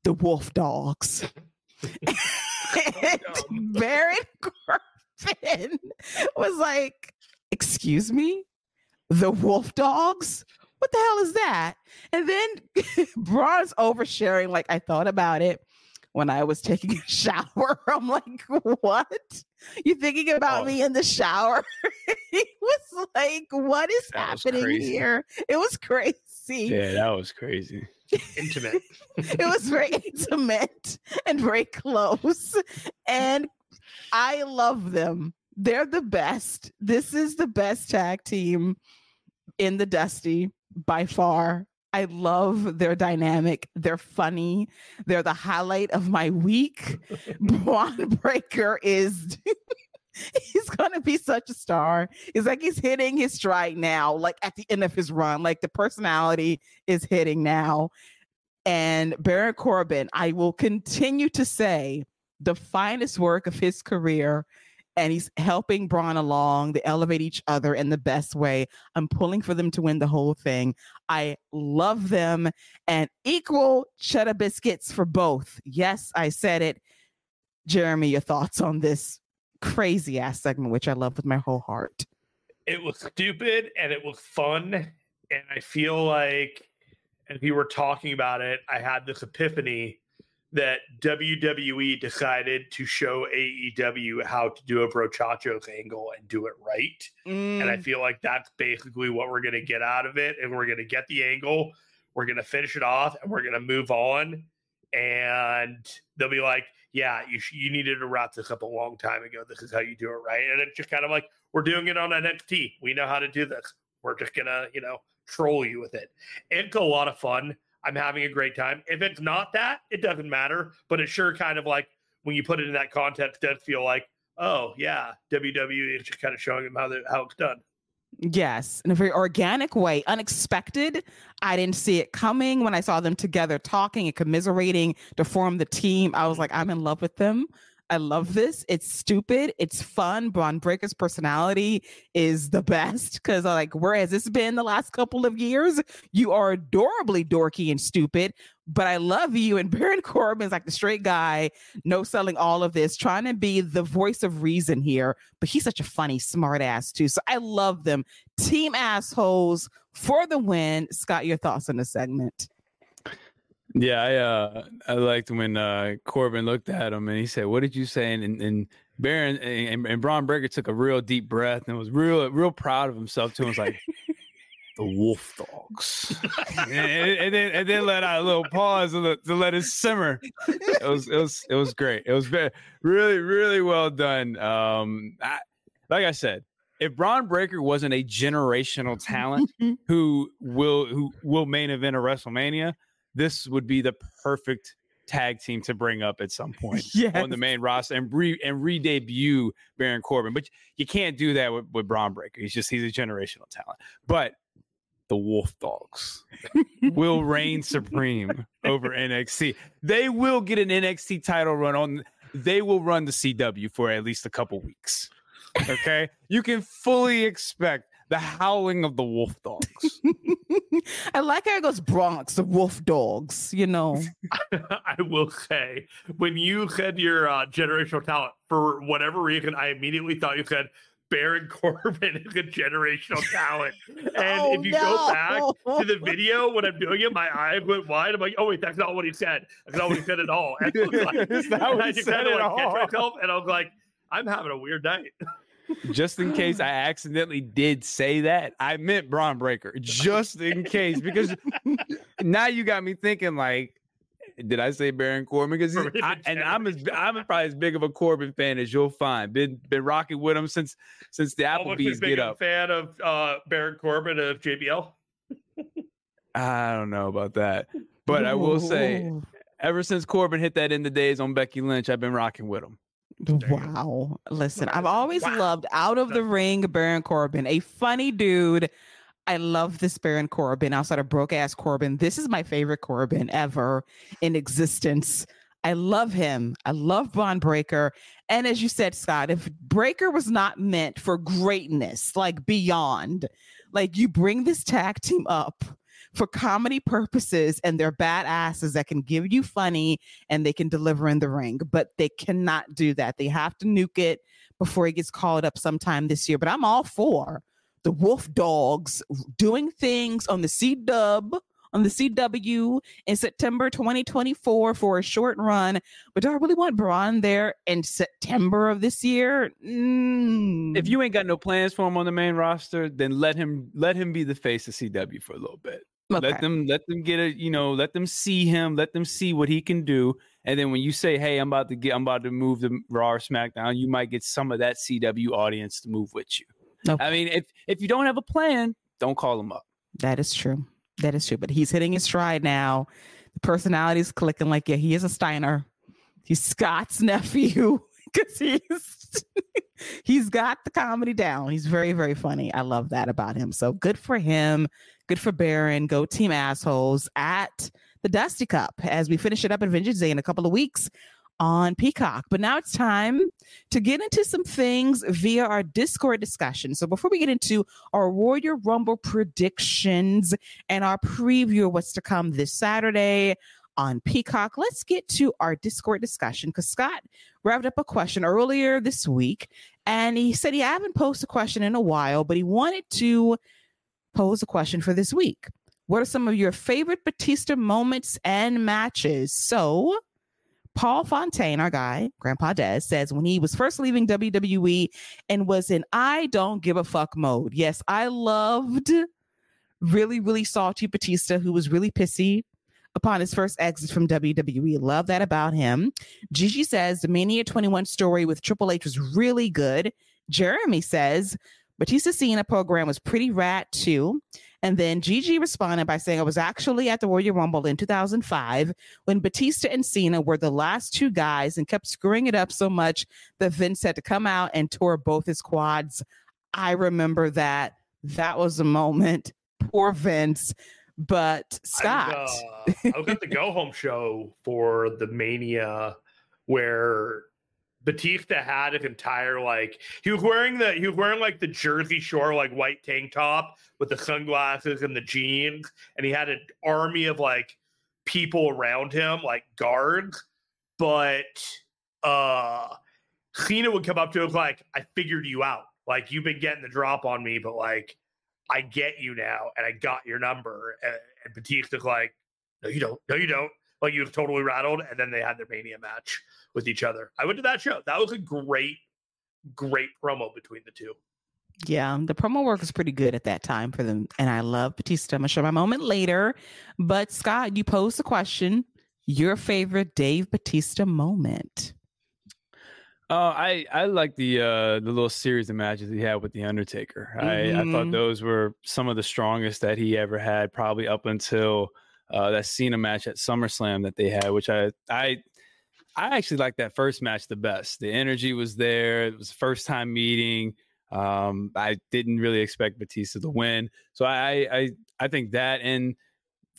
the Wolf Dogs. and Baron Corbin was like, Excuse me? The Wolf Dogs? What the hell is that? And then Bron's oversharing, like I thought about it when I was taking a shower. I'm like, what? You thinking about oh. me in the shower? he was like, what is that happening here? It was crazy. Yeah, that was crazy. Intimate. it was very intimate and very close. And I love them. They're the best. This is the best tag team in the Dusty by far. I love their dynamic. They're funny. They're the highlight of my week. Bron Breakker is he's gonna be such a star. It's like he's hitting his stride now, like at the end of his run. Like the personality is hitting now. And Baron Corbin, I will continue to say the finest work of his career and he's helping Bron along. They elevate each other in the best way. I'm pulling for them to win the whole thing. I love them and equal cheddar biscuits for both. Yes, I said it. Jeremy, your thoughts on this crazy ass segment, which I love with my whole heart. It was stupid and it was fun. And I feel like, as we were talking about it, I had this epiphany that WWE decided to show AEW how to do a brochachos angle and do it right. Mm. And I mm. feel like that's basically what we're going to get out of it. And we're going to get the angle, we're going to finish it off, and we're going to move on. And they'll be like, yeah, you, sh- you needed to wrap this up a long time ago. This is how you do it right. And it's just kind of like, we're doing it on NXT. We know how to do this. We're just going to, you know, troll you with it. It's a lot of fun. I'm having a great time. If it's not that, it doesn't matter. But it sure kind of like when you put it in that context, does feel like, oh yeah, WWE is just kind of showing them how how it's done. Yes, in a very organic way, unexpected. I didn't see it coming when I saw them together talking and commiserating to form the team. I was like, I'm in love with them. I love this. It's stupid. It's fun. Bron Breakker's personality is the best because, uh, like, where has this been the last couple of years? You are adorably dorky and stupid, but I love you. And Baron Corbin's like the straight guy, no selling all of this, trying to be the voice of reason here. But he's such a funny, smart ass, too. So I love them. Team assholes for the win. Scott, your thoughts on the segment? Yeah, I uh, I liked when uh, Corbin looked at him and he said, "What did you say?" And and, Baron and, and Bron Breakker took a real deep breath and was real real proud of himself too. And was like, "The Wolf Dogs," and, and, then and then let out a little pause to, to let it simmer. It was it was it was great. It was very really really well done. Um, I, like I said, if Bron Breakker wasn't a generational talent who will who will main event a WrestleMania this would be the perfect tag team to bring up at some point yes. on the main roster and re and re-debut Baron Corbin. But you can't do that with, with Bron Breakker. He's just he's a generational talent. But the Wolf Dogs will reign supreme over NXT. They will get an NXT title run on. They will run the CW for at least a couple weeks. Okay, you can fully expect the howling of the wolf dogs. I like how it goes Bronx, the wolf dogs, you know. I will say, when you said your uh, generational talent, for whatever reason, I immediately thought you said Baron Corbin is a generational talent. And oh, if you no. go back to the video when I'm doing it, my eyes went wide. I'm like, oh wait, that's not what he said. That's not what he said at all. And, like, and I just had to like catch myself, and I was like, I'm having a weird night just in case I accidentally did say that, I meant Bron Breakker, just in case, because now you got me thinking like Did I say Baron Corbin? Because and I'm as I'm probably as big of a Corbin fan as you'll find. Been been rocking with him since since the Applebee's get up. Fan of uh, Baron Corbin of JBL. I don't know about that, but I will say, ever since Corbin hit that End of Days on Becky Lynch, I've been rocking with him. Wow. Listen, I've always wow. loved out of the ring Baron Corbin, a funny dude. I love this Baron Corbin outside of broke ass Corbin. This is my favorite Corbin ever in existence. I love him. I love Bron Breakker. And as you said, Scott, if Breakker was not meant for greatness, like beyond, like you bring this tag team up for comedy purposes and they're badasses that can give you funny and they can deliver in the ring, but they cannot do that. They have to nuke it before he gets called up sometime this year. But I'm all for the Wolf Dogs doing things on the C Dub on the CW in September 2024 for a short run. But do I really want Bron there in September of this year? Mm. If you ain't got no plans for him on the main roster, then let him let him be the face of CW for a little bit. Okay. Let them let them get a you know let them see him, let them see what he can do, and then when you say, "Hey, I'm about to get, I'm about to move the Raw or SmackDown," you might get some of that CW audience to move with you. Okay. I mean, if if you don't have a plan, don't call him up. That is true. That is true. But he's hitting his stride now. The personality is clicking. Like, yeah, he is a Steiner. He's Scott's nephew because he's he's got the comedy down. He's very very funny. I love that about him. So good for him. Good for Baron. Go team assholes at the Dusty Cup as we finish it up at Vengeance Day in a couple of weeks on Peacock. But now it's time to get into some things via our Discord discussion. So before we get into our Royal Rumble predictions and our preview of what's to come this Saturday on Peacock, let's get to our Discord discussion because Scott wrapped up a question earlier this week and he said he haven't posed a question in a while, but he wanted to pose a question for this week. What are some of your favorite Batista moments and matches? So, Paul Fontaine, our guy, Grandpa Des, says when he was first leaving WWE and was in I don't give a fuck mode. Yes, I loved really, really salty Batista, who was really pissy upon his first exit from WWE. Love that about him. Gigi says the Mania 21 story with Triple H was really good. Jeremy says Batista Cena program was pretty rat too. And then Gigi responded by saying, I was actually at the Royal Rumble in 2005 when Batista and Cena were the last two guys and kept screwing it up so much that Vince had to come out and tour both his quads. I remember that. That was a moment. Poor Vince. But Scott. I was, uh, I was at the go home show for the Mania where Batista had his entire like he was wearing the he was wearing like the Jersey Shore like white tank top with the sunglasses and the jeans, and he had an army of like people around him, like guards. But uh Cena would come up to him like, I figured you out. Like you've been getting the drop on me, but like I get you now and I got your number. And, and Batista's like, No, you don't. No, you don't. Like you was totally rattled. And then they had their mania match with each other. I went to that show. That was a great, great promo between the two. Yeah, the promo work was pretty good at that time for them. And I love Batista. I'm going to show my moment later. But Scott, you posed the question your favorite Dave Batista moment. Oh, I I like the uh the little series of matches he had with the Undertaker. Mm-hmm. I I thought mm-hmm. those were some of the strongest that he ever had, probably up until uh, that Cena match at SummerSlam that they had, which I I I actually like that first match the best. The energy was there. It was the first time meeting. Um, I didn't really expect Batista to win, so I, I I think that. And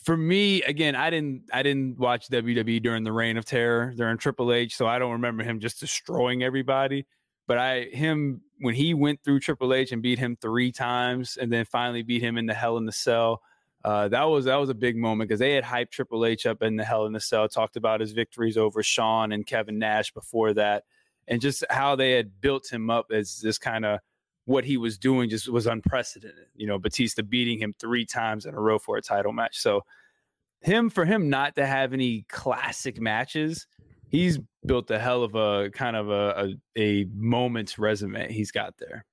for me, again, I didn't I didn't watch WWE during the Reign of Terror during Triple H, so I don't remember him just destroying everybody. But I him when he went through Triple H and beat him three times, and then finally beat him in the Hell in the Cell uh, that was that was a big moment because they had hyped Triple H up in the Hell in the Cell, talked about his victories over Shawn and Kevin Nash before that, and just how they had built him up as this kind of what he was doing just was unprecedented. You know, Batista beating him three times in a row for a title match. So him for him not to have any classic matches, he's built a hell of a kind of a, a, a moment's resume he's got there.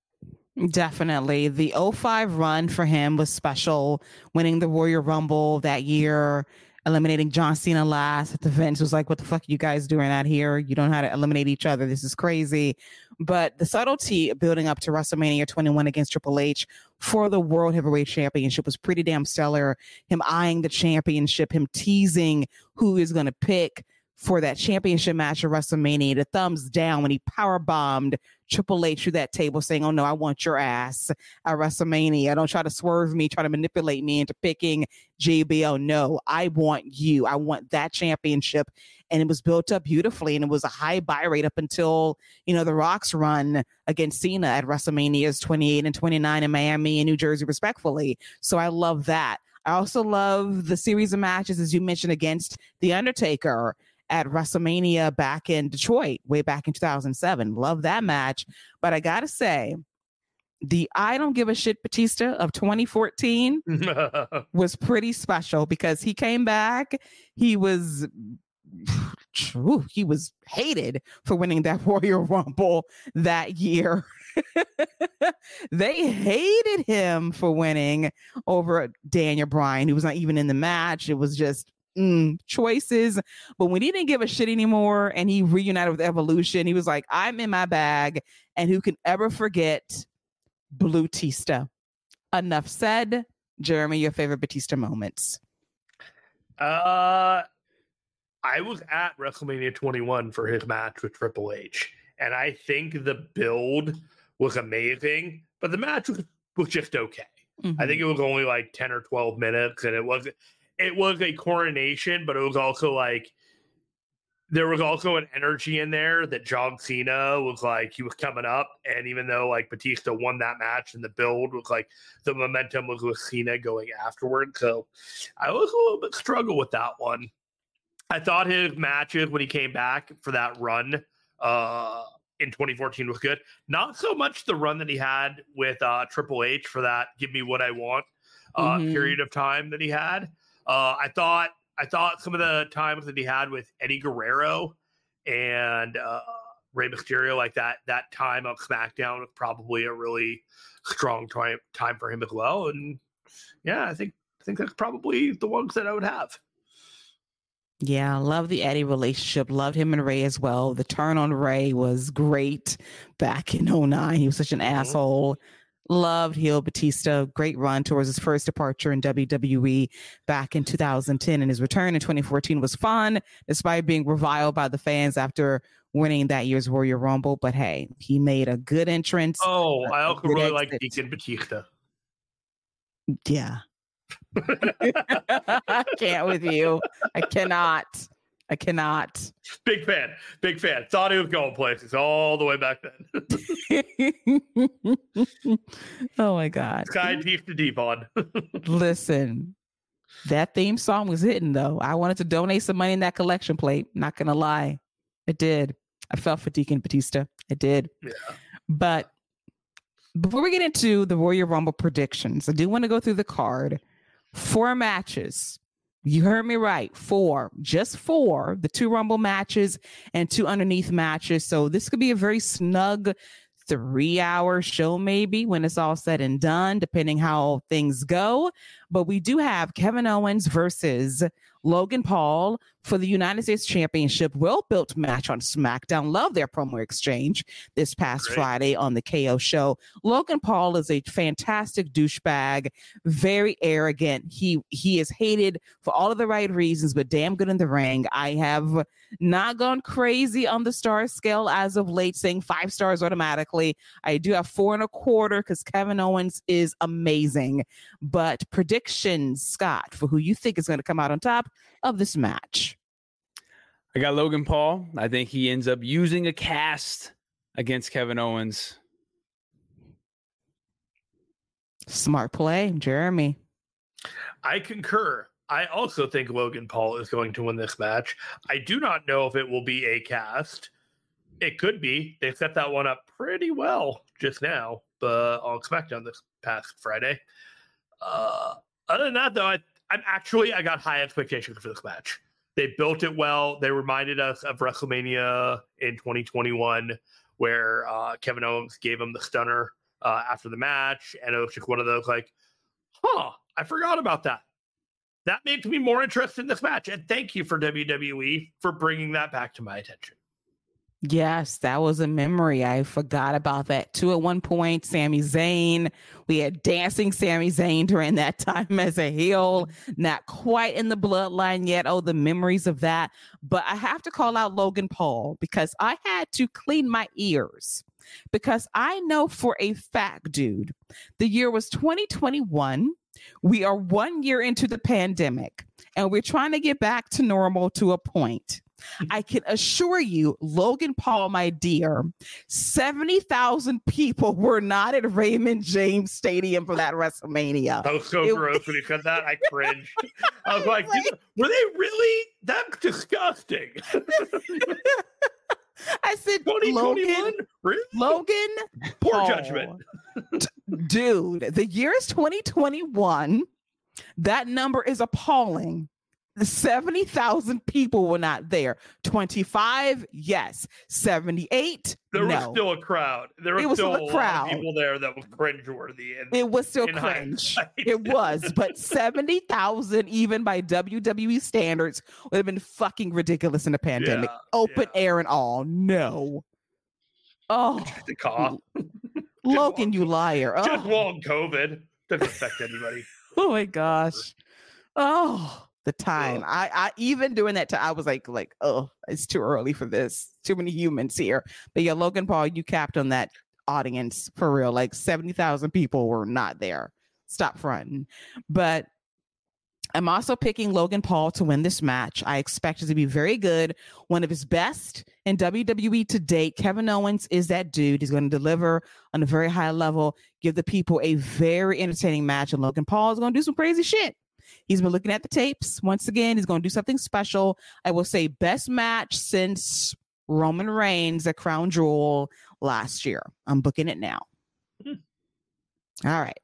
Definitely. The 05 run for him was special, winning the Royal Rumble that year. eliminating John Cena last at the Vince was like, what the fuck are you guys doing out here? You don't know how to eliminate each other. This is crazy. But the subtlety building up to WrestleMania 21 against Triple H for the World Heavyweight Championship was pretty damn stellar. Him eyeing the championship, him teasing who is going to pick for that championship match at WrestleMania, the thumbs down when he power bombed Triple H through that table, saying, "Oh no, I want your ass at WrestleMania. Don't try to swerve me, try to manipulate me into picking JBL. No, I want you. I want that championship." And it was built up beautifully, and it was a high buy rate up until you know the Rock's run against Cena at WrestleMania's 28 and 29 in Miami and New Jersey, respectfully. So I love that. I also love the series of matches, as you mentioned, against The Undertaker at WrestleMania back in Detroit, way back in 2007. Love that match. But I got to say, the I don't give a shit Batista of 2014 was pretty special because he came back. He was true. He was hated for winning that Royal Rumble that year. they hated him for winning over Daniel Bryan, who was not even in the match. It was just mm, choices. But when he didn't give a shit anymore and he reunited with Evolution, he was like, I'm in my bag. And who can ever forget Blue Tista? Enough said. Jeremy, your favorite Batista moments? Uh, I was at WrestleMania 21 for his match with Triple H, and I think the build was amazing, but the match was, was just okay. Mm-hmm. I think mm-hmm. it was only like 10 or 12 minutes, and it wasn't it was a coronation, but it was also like there was also an energy in there that John Cena was like he was coming up, and even though like Batista won that match and the build was like the momentum was with Cena going afterward, so I was a little bit struggle with that one. I thought his matches when he came back for that run uh, in 2014 was good. Not so much the run that he had with uh, Triple H for that "Give Me What I Want" uh, mm-hmm. period of time that he had. Uh, I thought I thought some of the times that he had with Eddie Guerrero and uh, Rey Mysterio, like that that time of SmackDown, was probably a really strong time time for him as well. And yeah, I think I think that's probably the ones that I would have. Yeah, love the Eddie relationship. Loved him and Rey as well. The turn on Rey was great back in 09. He was such an mm-hmm. asshole loved heel Batista. Great run towards his first departure in WWE back in 2010. And his return in 2014 was fun, despite being reviled by the fans after winning that year's Royal Rumble. But hey, he made a good entrance. Oh, I also really like Deacon Batista. Yeah. I can't with you. I cannot. I cannot. Big fan. Big fan. Thought he was going places all the way back then. oh my God. Sky deep to deep on. Listen, that theme song was hitting though. I wanted to donate some money in that collection plate. Not gonna lie. I did. I felt for Deacon Batista. I did. Yeah. But before we get into the Royal Rumble predictions, I do want to go through the card. Four matches you heard me right. Four, just four, the two Rumble matches and two underneath matches. So this could be a very snug three hour show, maybe when it's all said and done, depending how things go. But we do have Kevin Owens versus Logan Paul for the United States Championship. Well built match on SmackDown. Love their promo exchange this past Great. Friday on the KO show. Logan Paul is a fantastic douchebag, very arrogant. He he is hated for all of the right reasons, but damn good in the ring. I have not gone crazy on the star scale as of late, saying five stars automatically. I do have four and a quarter because Kevin Owens is amazing. But predictions, Scott, for who you think is going to come out on top of this match? I got Logan Paul. I think he ends up using a cast against Kevin Owens. Smart play, Jeremy. I concur. I also think Logan Paul is going to win this match. I do not know if it will be a cast. It could be. They set that one up pretty well just now, but I'll expect on SmackDown this past Friday. Uh, other than that, though, I, I'm actually I got high expectations for this match. They built it well. They reminded us of WrestleMania in 2021, where uh, Kevin Owens gave him the stunner uh, after the match, and it was just one of those like, huh, I forgot about that. that makes me more interested in this match. And thank you for WWE for bringing that back to my attention. Yes, that was a memory. I forgot about that too. At one point, Sami Zayn, we had dancing Sami Zayn during that time as a heel, not quite in the bloodline yet. Oh, the memories of that. But I have to call out Logan Paul because I had to clean my ears because I know for a fact, dude, the year was 2021. We are one year into the pandemic and we're trying to get back to normal to a point. I can assure you, Logan Paul, my dear, 70,000 people were not at Raymond James Stadium for that WrestleMania. That was so it, gross when you said that. I cringed. I was like, like were they really? That's disgusting. I said, Logan, really? Logan, poor Paul. judgment. Dude, the year is 2021. That number is appalling. 70,000 people were not there. 25, yes. 78, there no. was still a crowd. There was, was still, still, a, crowd. people there that was cringeworthy. And it was still cringe. It was, but 70,000, even by WWE standards, would have been fucking ridiculous in a pandemic. Yeah, Open yeah. air and all. No. Oh, the cough. Logan, you liar. Oh. Just long COVID. Doesn't affect anybody. oh my gosh. Oh the time. I, I even doing that to I was like like oh it's too early for this. Too many humans here. But yeah, Logan Paul, you capped on that audience for real. Like seventy thousand people were not there. Stop fronting. But I'm also picking Logan Paul to win this match. I expect it to be very good, one of his best in WWE to date. Kevin Owens is that dude. He's going to deliver on a very high level, give the people a very entertaining match, and Logan Paul is going to do some crazy shit. He's been looking at the tapes. Once again, he's going to do something special. I will say best match since Roman Reigns at Crown Jewel last year. I'm booking it now. Mm-hmm. All right.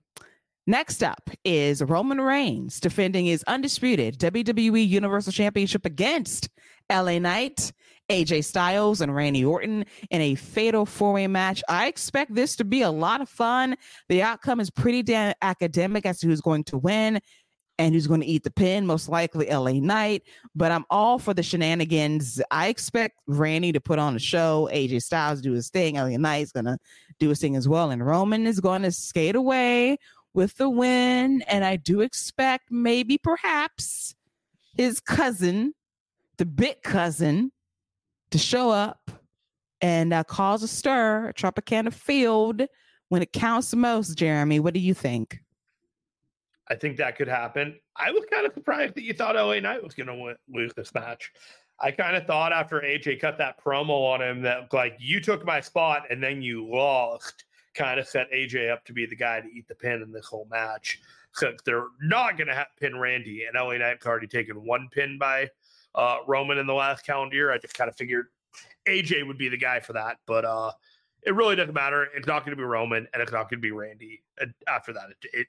Next up is Roman Reigns defending his undisputed WWE Universal Championship against LA Knight, AJ Styles, and Randy Orton in a fatal four way match. I expect this to be a lot of fun. The outcome is pretty damn academic as to who's going to win and who's going to eat the pin, most likely LA Knight. But I'm all for the shenanigans. I expect Randy to put on a show, AJ Styles do his thing, LA Knight's going to do his thing as well, and Roman is going to skate away with the win. And I do expect maybe perhaps his cousin, the big cousin, to show up and uh, cause a stir, a Tropicana Field when it counts most. Jeremy, what do you think? I think that could happen. I was kind of surprised that you thought LA Knight was going to lose this match. I kind of thought after AJ cut that promo on him that like you took my spot and then you lost, kind of set AJ up to be the guy to eat the pin in this whole match. So they're not going to have pin Randy, and LA Knight's already taken one pin by uh, Roman in the last calendar year. I just kind of figured AJ would be the guy for that, but uh, it really doesn't matter. It's not going to be Roman, and it's not going to be Randy. And after that, it, it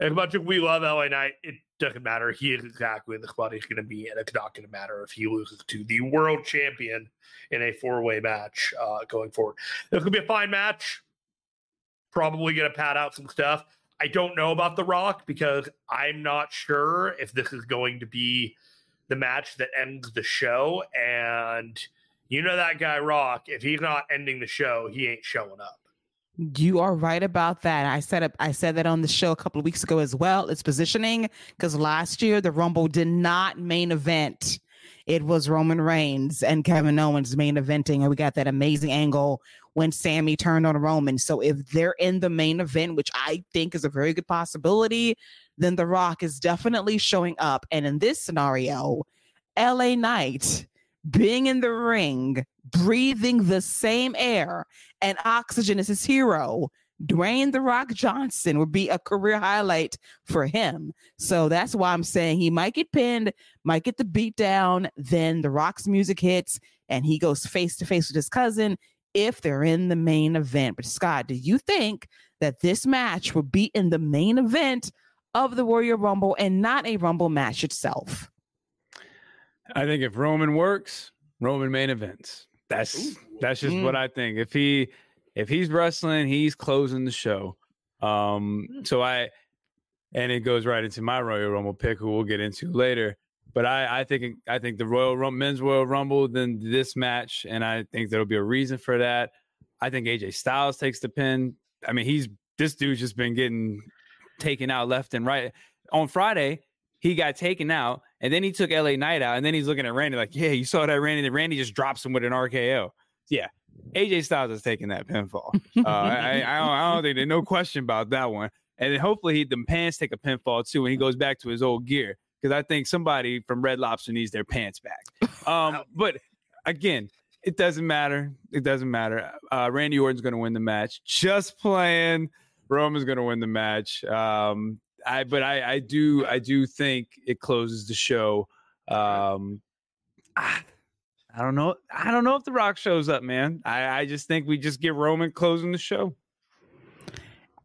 as much as we love LA Knight, it doesn't matter. He is exactly the spot he's going to be, and it's not going to matter if he loses to the world champion in a four way match uh, going forward. This could be a fine match. Probably going to pad out some stuff. I don't know about The Rock because I'm not sure if this is going to be the match that ends the show. And you know that guy Rock, if he's not ending the show, he ain't showing up. You are right about that. I said I said that on the show a couple of weeks ago as well. It's positioning because last year the Rumble did not main event. It was Roman Reigns and Kevin Owens main eventing, and we got that amazing angle when Sami turned on Roman. So if they're in the main event, which I think is a very good possibility, then The Rock is definitely showing up. And in this scenario, LA Knight being in the ring, breathing the same air and oxygen as his hero, Dwayne The Rock Johnson would be a career highlight for him. So that's why I'm saying he might get pinned, might get the beat down. Then The Rock's music hits and he goes face to face with his cousin if they're in the main event. But Scott, do you think that this match will be in the main event of the Royal Rumble and not a Rumble match itself? I think if Roman works, Roman main events. That's Ooh. that's just mm. what I think. If he if he's wrestling, he's closing the show. Um, mm. so I and it goes right into my Royal Rumble pick, who we'll get into later. But I, I think I think the Royal Rumble, Men's Royal Rumble, then this match, and I think there'll be a reason for that. I think AJ Styles takes the pin. I mean, he's this dude's just been getting taken out left and right. On Friday, he got taken out, and then he took LA Knight out, and then he's looking at Randy like, "Yeah, you saw that Randy? And Randy just drops him with an RKO." Yeah, AJ Styles is taking that pinfall. Uh, I, I, don't, I don't think there's no question about that one. And then hopefully he, the pants take a pinfall too, and he goes back to his old gear because I think somebody from Red Lobster needs their pants back. Um, but again, it doesn't matter. It doesn't matter. Uh, Randy Orton's going to win the match. Just playing. Roman's going to win the match. Um, I but I, I do I do think it closes the show. Um, I, I don't know. I don't know if The Rock shows up, man. I, I just think we just get Roman closing the show.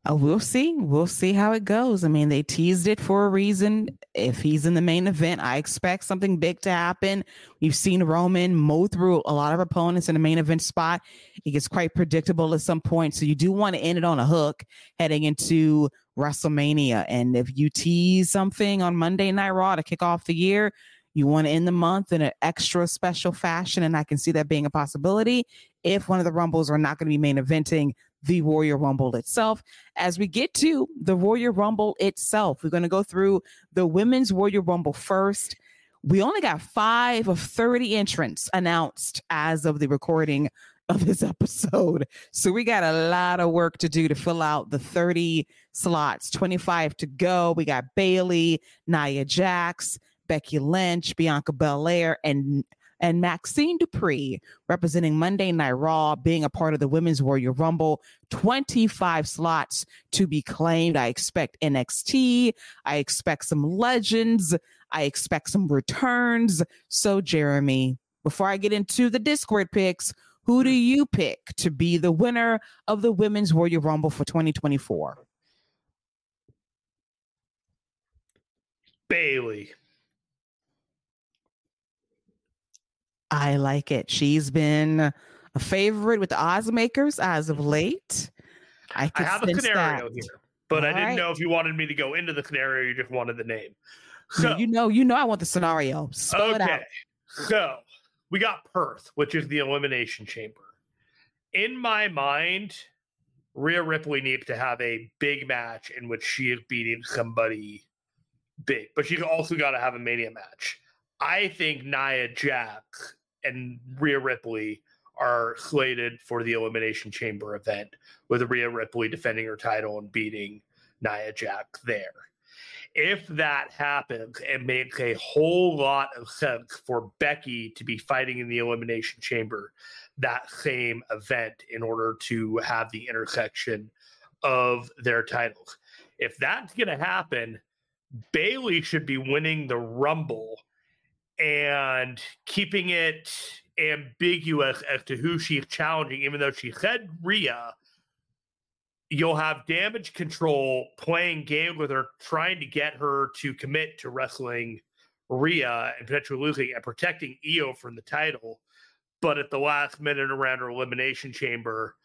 Uh, we'll see. We'll see how it goes. I mean, they teased it for a reason. If he's in the main event, I expect something big to happen. We've seen Roman mow through a lot of opponents in the main event spot. It gets quite predictable at some point. So you do want to end it on a hook heading into WrestleMania. And if you tease something on Monday Night Raw to kick off the year, you want to end the month in an extra special fashion. And I can see that being a possibility if one of the Rumbles are not going to be main eventing the Royal Rumble itself. As we get to the Royal Rumble itself, we're going to go through the Women's Royal Rumble first. We only got five of 30 entrants announced as of the recording of this episode. So we got a lot of work to do to fill out the 30 slots, 25 to go. We got Bayley, Nia Jax, Becky Lynch, Bianca Belair, and and Maxine Dupree representing Monday Night Raw, being a part of the Women's Royal Rumble. 25 slots to be claimed. I expect NXT. I expect some legends. I expect some returns. So, Jeremy, before I get into the Discord picks, who do you pick to be the winner of the Women's Royal Rumble for 2024? Bayley. I like it. She's been a favorite with the odds makers as of late. I, I have a scenario that. here, but All I didn't right. know if you wanted me to go into the scenario. or You just wanted the name. So you know, you know, I want the scenario. Spell okay, so we got Perth, which is the elimination chamber. In my mind, Rhea Ripley needs to have a big match in which she is beating somebody big, but she's also got to have a Mania match. I think Nia Jax and Rhea Ripley are slated for the Elimination Chamber event, with Rhea Ripley defending her title and beating Nia Jax there. If that happens, it makes a whole lot of sense for Becky to be fighting in the Elimination Chamber that same event in order to have the intersection of their titles. If that's going to happen, Bayley should be winning the Rumble and keeping it ambiguous as to who she's challenging, even though she said Rhea. You'll have damage control playing games with her, trying to get her to commit to wrestling Rhea and potentially losing and protecting IYO from the title. But at the last minute around her elimination chamber,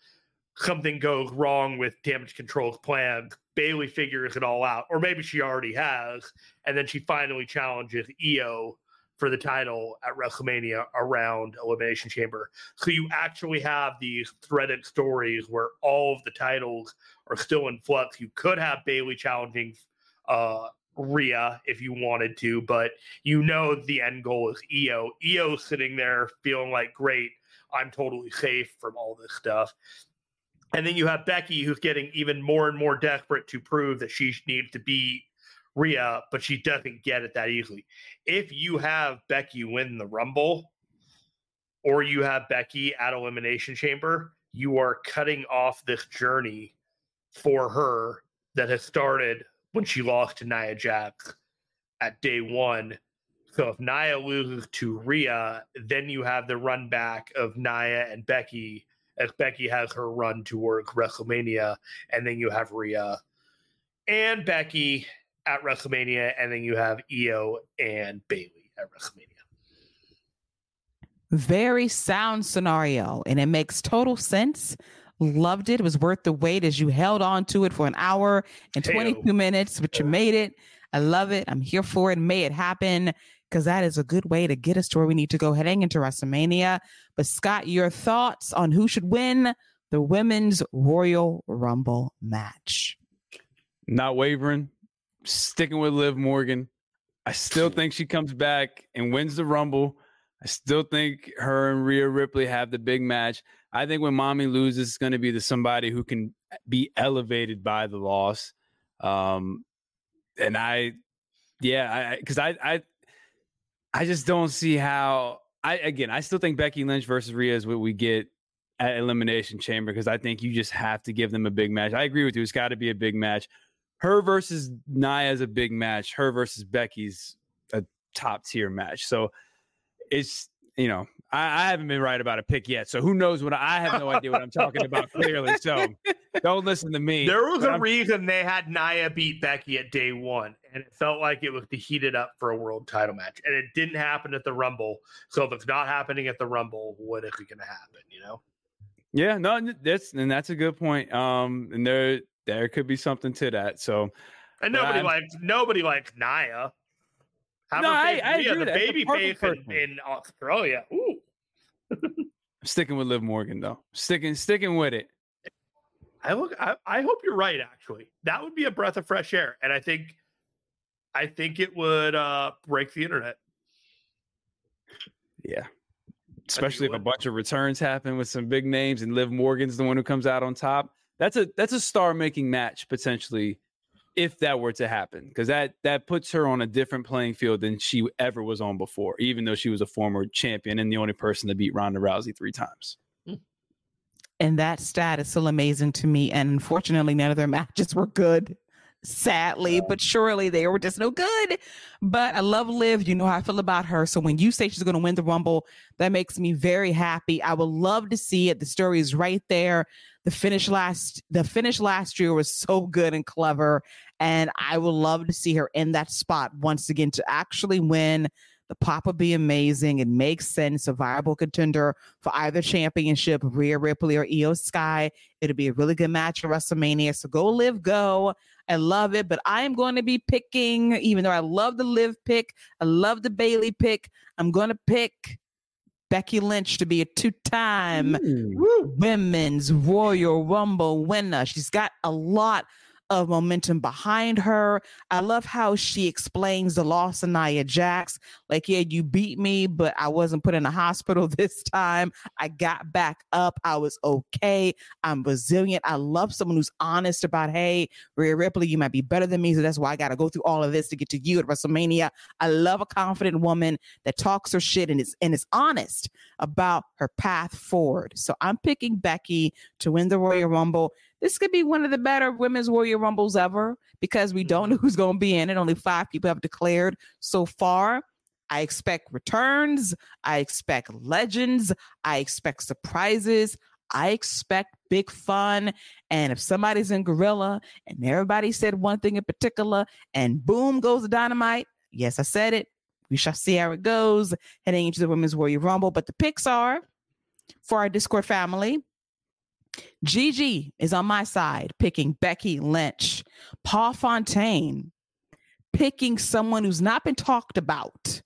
something goes wrong with damage control's plan. Bayley figures it all out, or maybe she already has, and then she finally challenges IYO for the title at WrestleMania around Elimination Chamber. So you actually have these threaded stories where all of the titles are still in flux. You could have Bayley challenging uh, Rhea if you wanted to, but you know the end goal is IYO. IYO sitting there feeling like, great, I'm totally safe from all this stuff. And then you have Becky, who's getting even more and more desperate to prove that she needs to beat Rhea, but she doesn't get it that easily. If you have Becky win the Rumble, or you have Becky at Elimination Chamber, you are cutting off this journey for her that has started when she lost to Nia Jax at day one. So if Nia loses to Rhea, then you have the run back of Nia and Becky as Becky has her run towards WrestleMania, and then you have Rhea and Becky at WrestleMania, and then you have IYO and Bayley at WrestleMania. Very sound scenario, and it makes total sense. Loved it. It was worth the wait as you held on to it for an hour and 22 Hey-o. minutes, but you made it. I love it. I'm here for it. May it happen because that is a good way to get us to where we need to go heading into WrestleMania. But Scott, your thoughts on who should win the women's Royal Rumble match? Not wavering, sticking with Liv Morgan. I still think she comes back and wins the Rumble. I still think her and Rhea Ripley have the big match. I think when Mami loses, it's going to be the somebody who can be elevated by the loss. Um, and I, yeah, because I, I, I, I just don't see how. I again, I still think Becky Lynch versus Rhea is what we get at Elimination Chamber because I think you just have to give them a big match. I agree with you; it's got to be a big match. Her versus Nia is a big match. Her versus Becky's a top tier match. So it's you know I, I, haven't been right about a pick yet, so who knows what I have no idea what I'm talking about clearly. So don't listen to me. There was a I'm, reason they had Nia beat Becky at day one, and it felt like it was to heat it up for a world title match, and it didn't happen at the Rumble. So if it's not happening at the Rumble, what is it going to happen? You know? Yeah, no, that's and that's a good point. Um, and there there could be something to that. So, and nobody likes nobody likes Nia. Have no, I, I agree. The baby face in, in Australia. Ooh. I'm sticking with Liv Morgan though. Sticking sticking with it. I look. I, I hope you're right. Actually, that would be a breath of fresh air, and I think, I think it would uh break the internet. Yeah, especially if a bunch of returns happen with some big names, and Liv Morgan's the one who comes out on top. That's a that's a star making match potentially if that were to happen because that that puts her on a different playing field than she ever was on before even though she was a former champion and the only person to beat Ronda Rousey 3 times. Hmm. And that stat is still amazing to me and unfortunately none of their matches were good sadly, but surely they were just no good. But I love Liv. You know how I feel about her. So when you say she's going to win the Rumble, that makes me very happy. I would love to see it. The story is right there. The finish last, the finish last year was so good and clever, and I would love to see her in that spot once again to actually win. The pop would be amazing. It makes sense. A viable contender for either championship, Rhea Ripley or IYO SKY. It'll be a really good match at WrestleMania. So go Liv, go. I love it, but I am going to be picking, even though I love the Liv pick, I love the Bayley pick. I'm going to pick Becky Lynch to be a two time women's Royal Rumble winner. She's got a lot of momentum behind her. I love how she explains the loss of Nia Jax. Like, yeah, you beat me, but I wasn't put in a hospital this time. I got back up. I was okay. I'm resilient. I love someone who's honest about, hey, Rhea Ripley, you might be better than me. So that's why I got to go through all of this to get to you at WrestleMania. I love a confident woman that talks her shit and is and is honest about her path forward. So I'm picking Becky to win the Royal Rumble this could be one of the better women's royal rumbles ever because we don't know mm-hmm. who's going to be in it. Only five people have declared so far. I expect returns. I expect legends. I expect surprises. I expect big fun. And if somebody's in Gorilla and everybody said one thing in particular and boom goes the dynamite, yes, I said it. We shall see how it goes heading into the Women's Royal Rumble. But the picks are for our Discord family Gigi is on my side, picking Becky Lynch. Paul Fontaine picking someone who's not been talked about.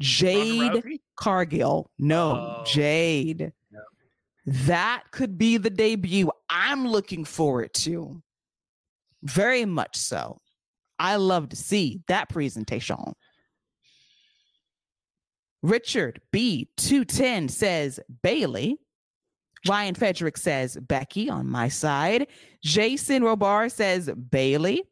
Jade Cargill. No, oh. Jade. That could be the debut I'm looking forward to. Very much so. I love to see that presentation. Richard B210 says Bayley. Ryan Frederick says Becky on my side. Jason Robar says Bayley.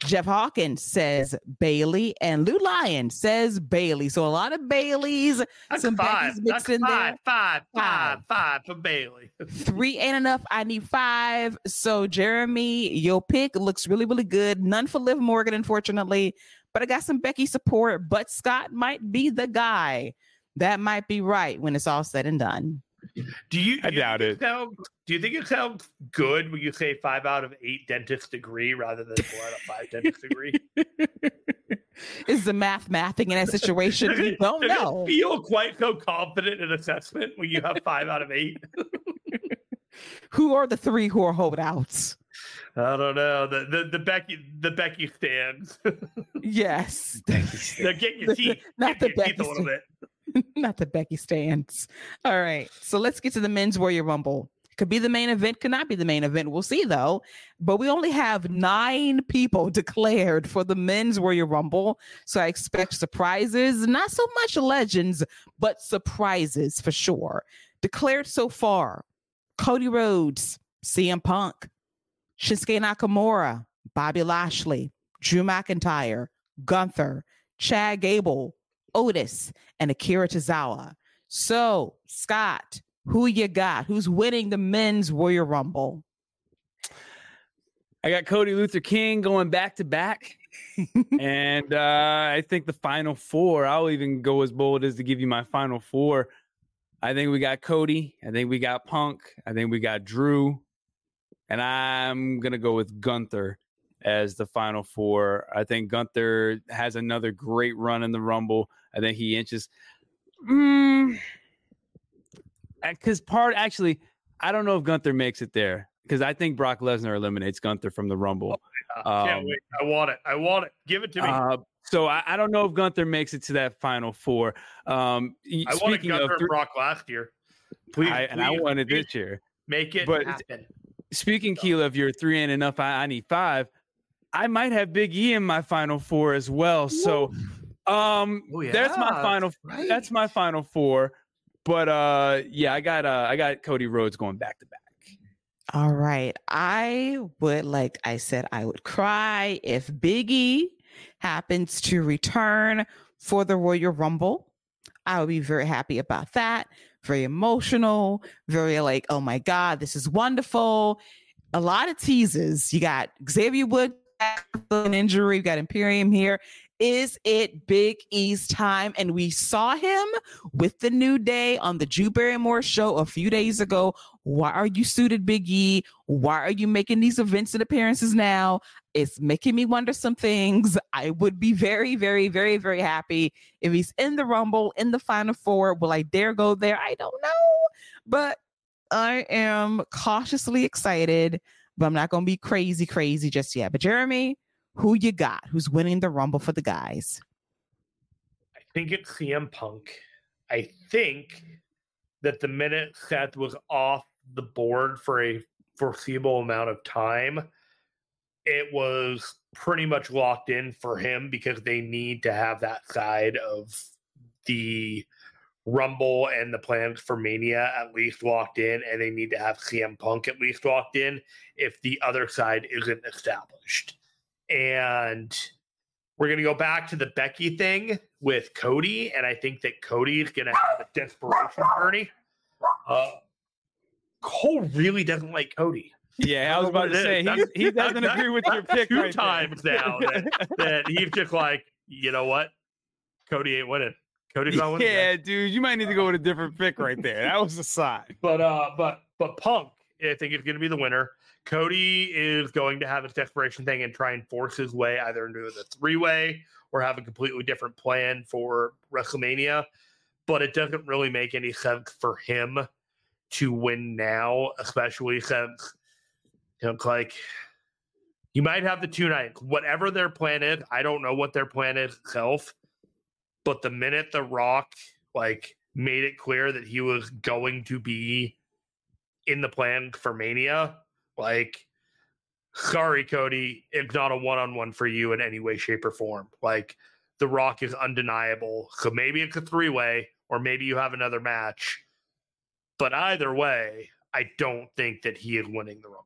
Jeff Hawkins says Bayley, and Lou Lyon says Bayley. So a lot of Bayleys, That's some five. Becky's mixed That's in five, there. Five, five, five, five for Bayley. Three ain't enough. I need five. So Jeremy, your pick looks really, really good. None for Liv Morgan, unfortunately, but I got some Becky support. But Scott might be the guy. That might be right when it's all said and done. Do you? I doubt it. Sound, do you think it sounds good when you say five out of eight dentist degree rather than four out of five dentist degree? Is the math mathing in a situation? You don't know. feel quite so confident in assessment when you have five out of eight. Who are the three who are holdouts? I don't know. The the, the Becky the Becky stands. yes. They're getting your teeth. Not getting the your teeth Becky a little bit. Not the Becky stands. All right. So let's get to the men's Royal Rumble. Could be the main event, could not be the main event. We'll see though. But we only have nine people declared for the men's Royal Rumble. So I expect surprises, not so much legends, but surprises for sure. Declared so far Cody Rhodes, CM Punk, Shinsuke Nakamura, Bobby Lashley, Drew McIntyre, Gunther, Chad Gable, Otis, and Akira Tozawa. So, Scott, who you got? Who's winning the men's Royal Rumble? I got Cody Luther King going back to back. and uh, I think the final four, I'll even go as bold as to give you my final four. I think we got Cody. I think we got Punk. I think we got Drew. And I'm going to go with Gunther as the final four. I think Gunther has another great run in the Rumble. I think he inches. Mm, because part actually, I don't know if Gunther makes it there because I think Brock Lesnar eliminates Gunther from the Rumble. Can't Um, wait. I want it. I want it. Give it to me. Uh, so I, I don't know if Gunther makes it to that final four. Um, I wanted speaking Gunther of, and Brock last year. Please, I, and I wanted this year. make it but- happen. Speaking, Keila, if you're three and enough, I, I need five. I might have Big E in my final four as well. So, um, Oh, that's my final. right. That's my final four. But uh, yeah, I got uh, I got Cody Rhodes going back to back. All right. I would, like I said, I would cry if Biggie happens to return for the Royal Rumble. I would be very happy about that. Very emotional, very like, oh my God, this is wonderful. A lot of teases. You got Xavier Wood, an injury, we got Imperium here. Is it Big E's time? And we saw him with the New Day on the Drew Barrymore show a few days ago. Why are you suited, Big E? Why are you making these events and appearances now? It's making me wonder some things. I would be very, very, very, very happy if he's in the Rumble, in the Final Four. Will I dare go there? I don't know. But I am cautiously excited, but I'm not going to be crazy, crazy just yet. But Jeremy, who you got? Who's winning the Rumble for the guys? I think it's CM Punk. I think that the minute Seth was off the board for a foreseeable amount of time, it was pretty much locked in for him because they need to have that side of the Rumble and the plans for Mania at least locked in, and they need to have CM Punk at least locked in if the other side isn't established. And we're going to go back to the Becky thing with Cody, and I think that Cody is going to have a desperation journey. Uh, Cole really doesn't like Cody. Yeah, I was about to say he, he doesn't that's- agree with your pick two right there. times now that, that he's just like, you know what, Cody ain't winning. Cody's not winning. yeah, dude, you might need to go with a different pick right there. That was a sign. But uh, but but Punk, I think is going to be the winner. Cody is going to have his desperation thing and try and force his way either into the three way or have a completely different plan for WrestleMania. But it doesn't really make any sense for him to win now, especially since you know, like you might have the two nights, whatever their plan is. I don't know what their plan is itself, but the minute The Rock like made it clear that he was going to be in the plan for Mania, like, sorry, Cody, it's not a one on one for you in any way, shape, or form. Like, The Rock is undeniable. So maybe it's a three way, or maybe you have another match. But either way, I don't think that he is winning the Rumble.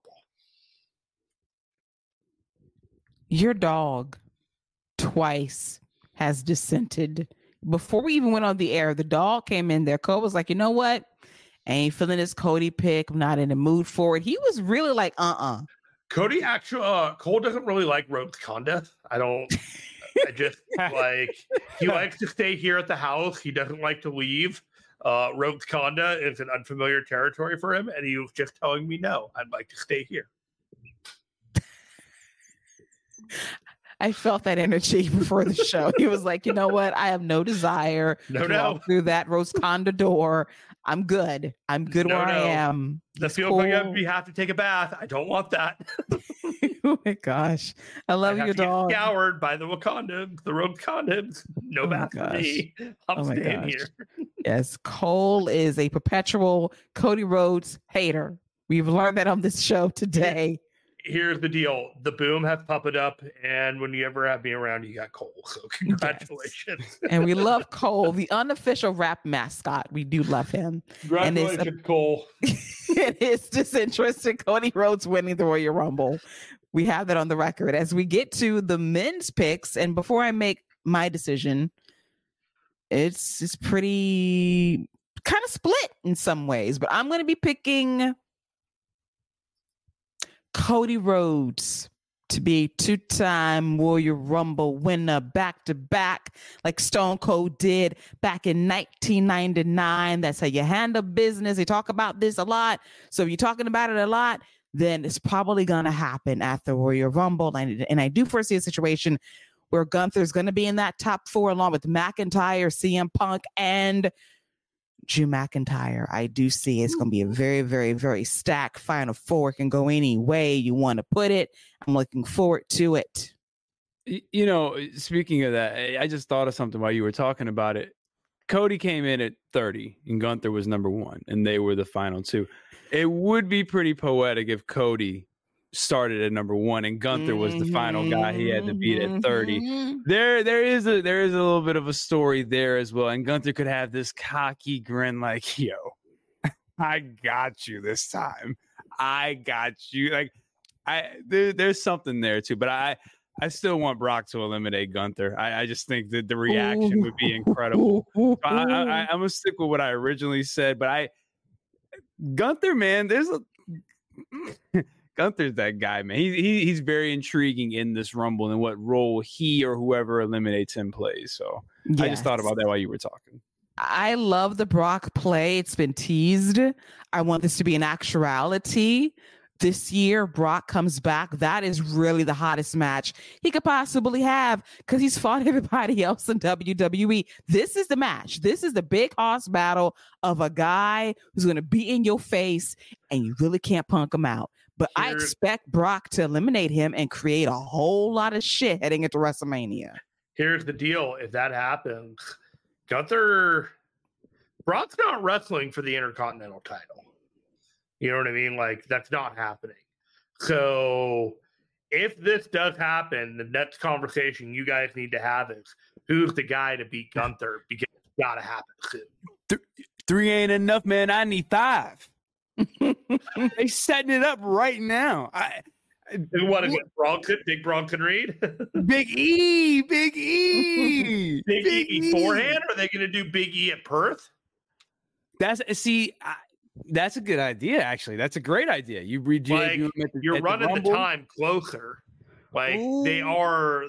Your dog twice has dissented. Before we even went on the air, the dog came in there. Cole was like, you know what? I ain't feeling this Cody pick. I'm not in the mood for it. He was really like, uh uh Cody actually, uh, Cole doesn't really like Rhodes Conda. I don't. I just like he likes to stay here at the house. He doesn't like to leave. Uh, Rhodes Conda is an unfamiliar territory for him, and he was just telling me, "No, I'd like to stay here." I felt that energy before the show. He was like, you know what? I have no desire No, to no. walk through that Rosconda door. I'm good. I'm good No, where I am. The He's feel like cool. you have to take a bath. I don't want that. oh my gosh. I love I get dog. Scoured by the Wakanda, the condoms. No Oh bath for me. I'm Oh staying gosh. here. Yes, Cole is a perpetual Cody Rhodes hater. We've learned that on this show today. Here's the deal: the boom have puppeted up, and when you ever have me around, you got Cole. So congratulations, And we love Cole, the unofficial WRAP mascot. We do love him. And it's congratulations, Cole. it is disinterested Cody Rhodes winning the Royal Rumble. We have that on the record. As we get to the men's picks, and before I make my decision, it's it's pretty kind of split in some ways, but I'm going to be picking Cody Rhodes to be two-time Royal Rumble winner back to back, like Stone Cold did back in 1999. That's how you handle business. They talk about this a lot. So if you're talking about it a lot, then it's probably going to happen at the Royal Rumble. And, and I do foresee a situation where Gunther's going to be in that top four along with McIntyre, CM Punk, and Drew McIntyre. I do see it's going to be a very, very, very stacked final four. It can go any way you want to put it. I'm looking forward to it. You know, uh, speaking of that, I- I just thought of something while you were talking about it. Cody came in at 30 and Gunther was number one, and they were the final two. It would be pretty poetic if Cody started at number one and Gunther was the final guy he had to beat at 30. Mhm. There, there is a there is a little bit of a story there as well, and Gunther could have this cocky grin, like, "Yo, I got you this time. I got you." Like, I there, there's something there too, but I I still want Brock to eliminate Gunther. I, I just think that the reaction would be incredible. I, I, I, I'm gonna stick with what I originally said, but I Gunther, man, there's a Gunther's that guy, man. He, he he's very intriguing in this rumble and what role he or whoever eliminates him plays. So I just thought about that while you were talking. I love the Brock play. It's been teased. I want this to be an actuality. This year, Brock comes back. That is really the hottest match he could possibly have because he's fought everybody else in WWE. This is the match. This is the big horse battle of a guy who's going to be in your face and you really can't punk him out. But I expect Brock to eliminate him and create a whole lot of shit heading into WrestleMania. Here's the deal: if that happens, Gunther, Brock's not wrestling for the Intercontinental title. You know what I mean? Like that's not happening. So if this does happen, the next conversation you guys need to have is who's the guy to beat Gunther because it's got to happen soon. Three ain't enough, man. I need five. They setting it up right now. I what is it? Bronson, Big Bronson Reed, Big E, Big E, Big, E beforehand? Are they going to do Big E at Perth? That's see, I, that's a good idea. Actually, that's a great idea. You read like, you the, you're running the, Rumble. time closer. Like they are.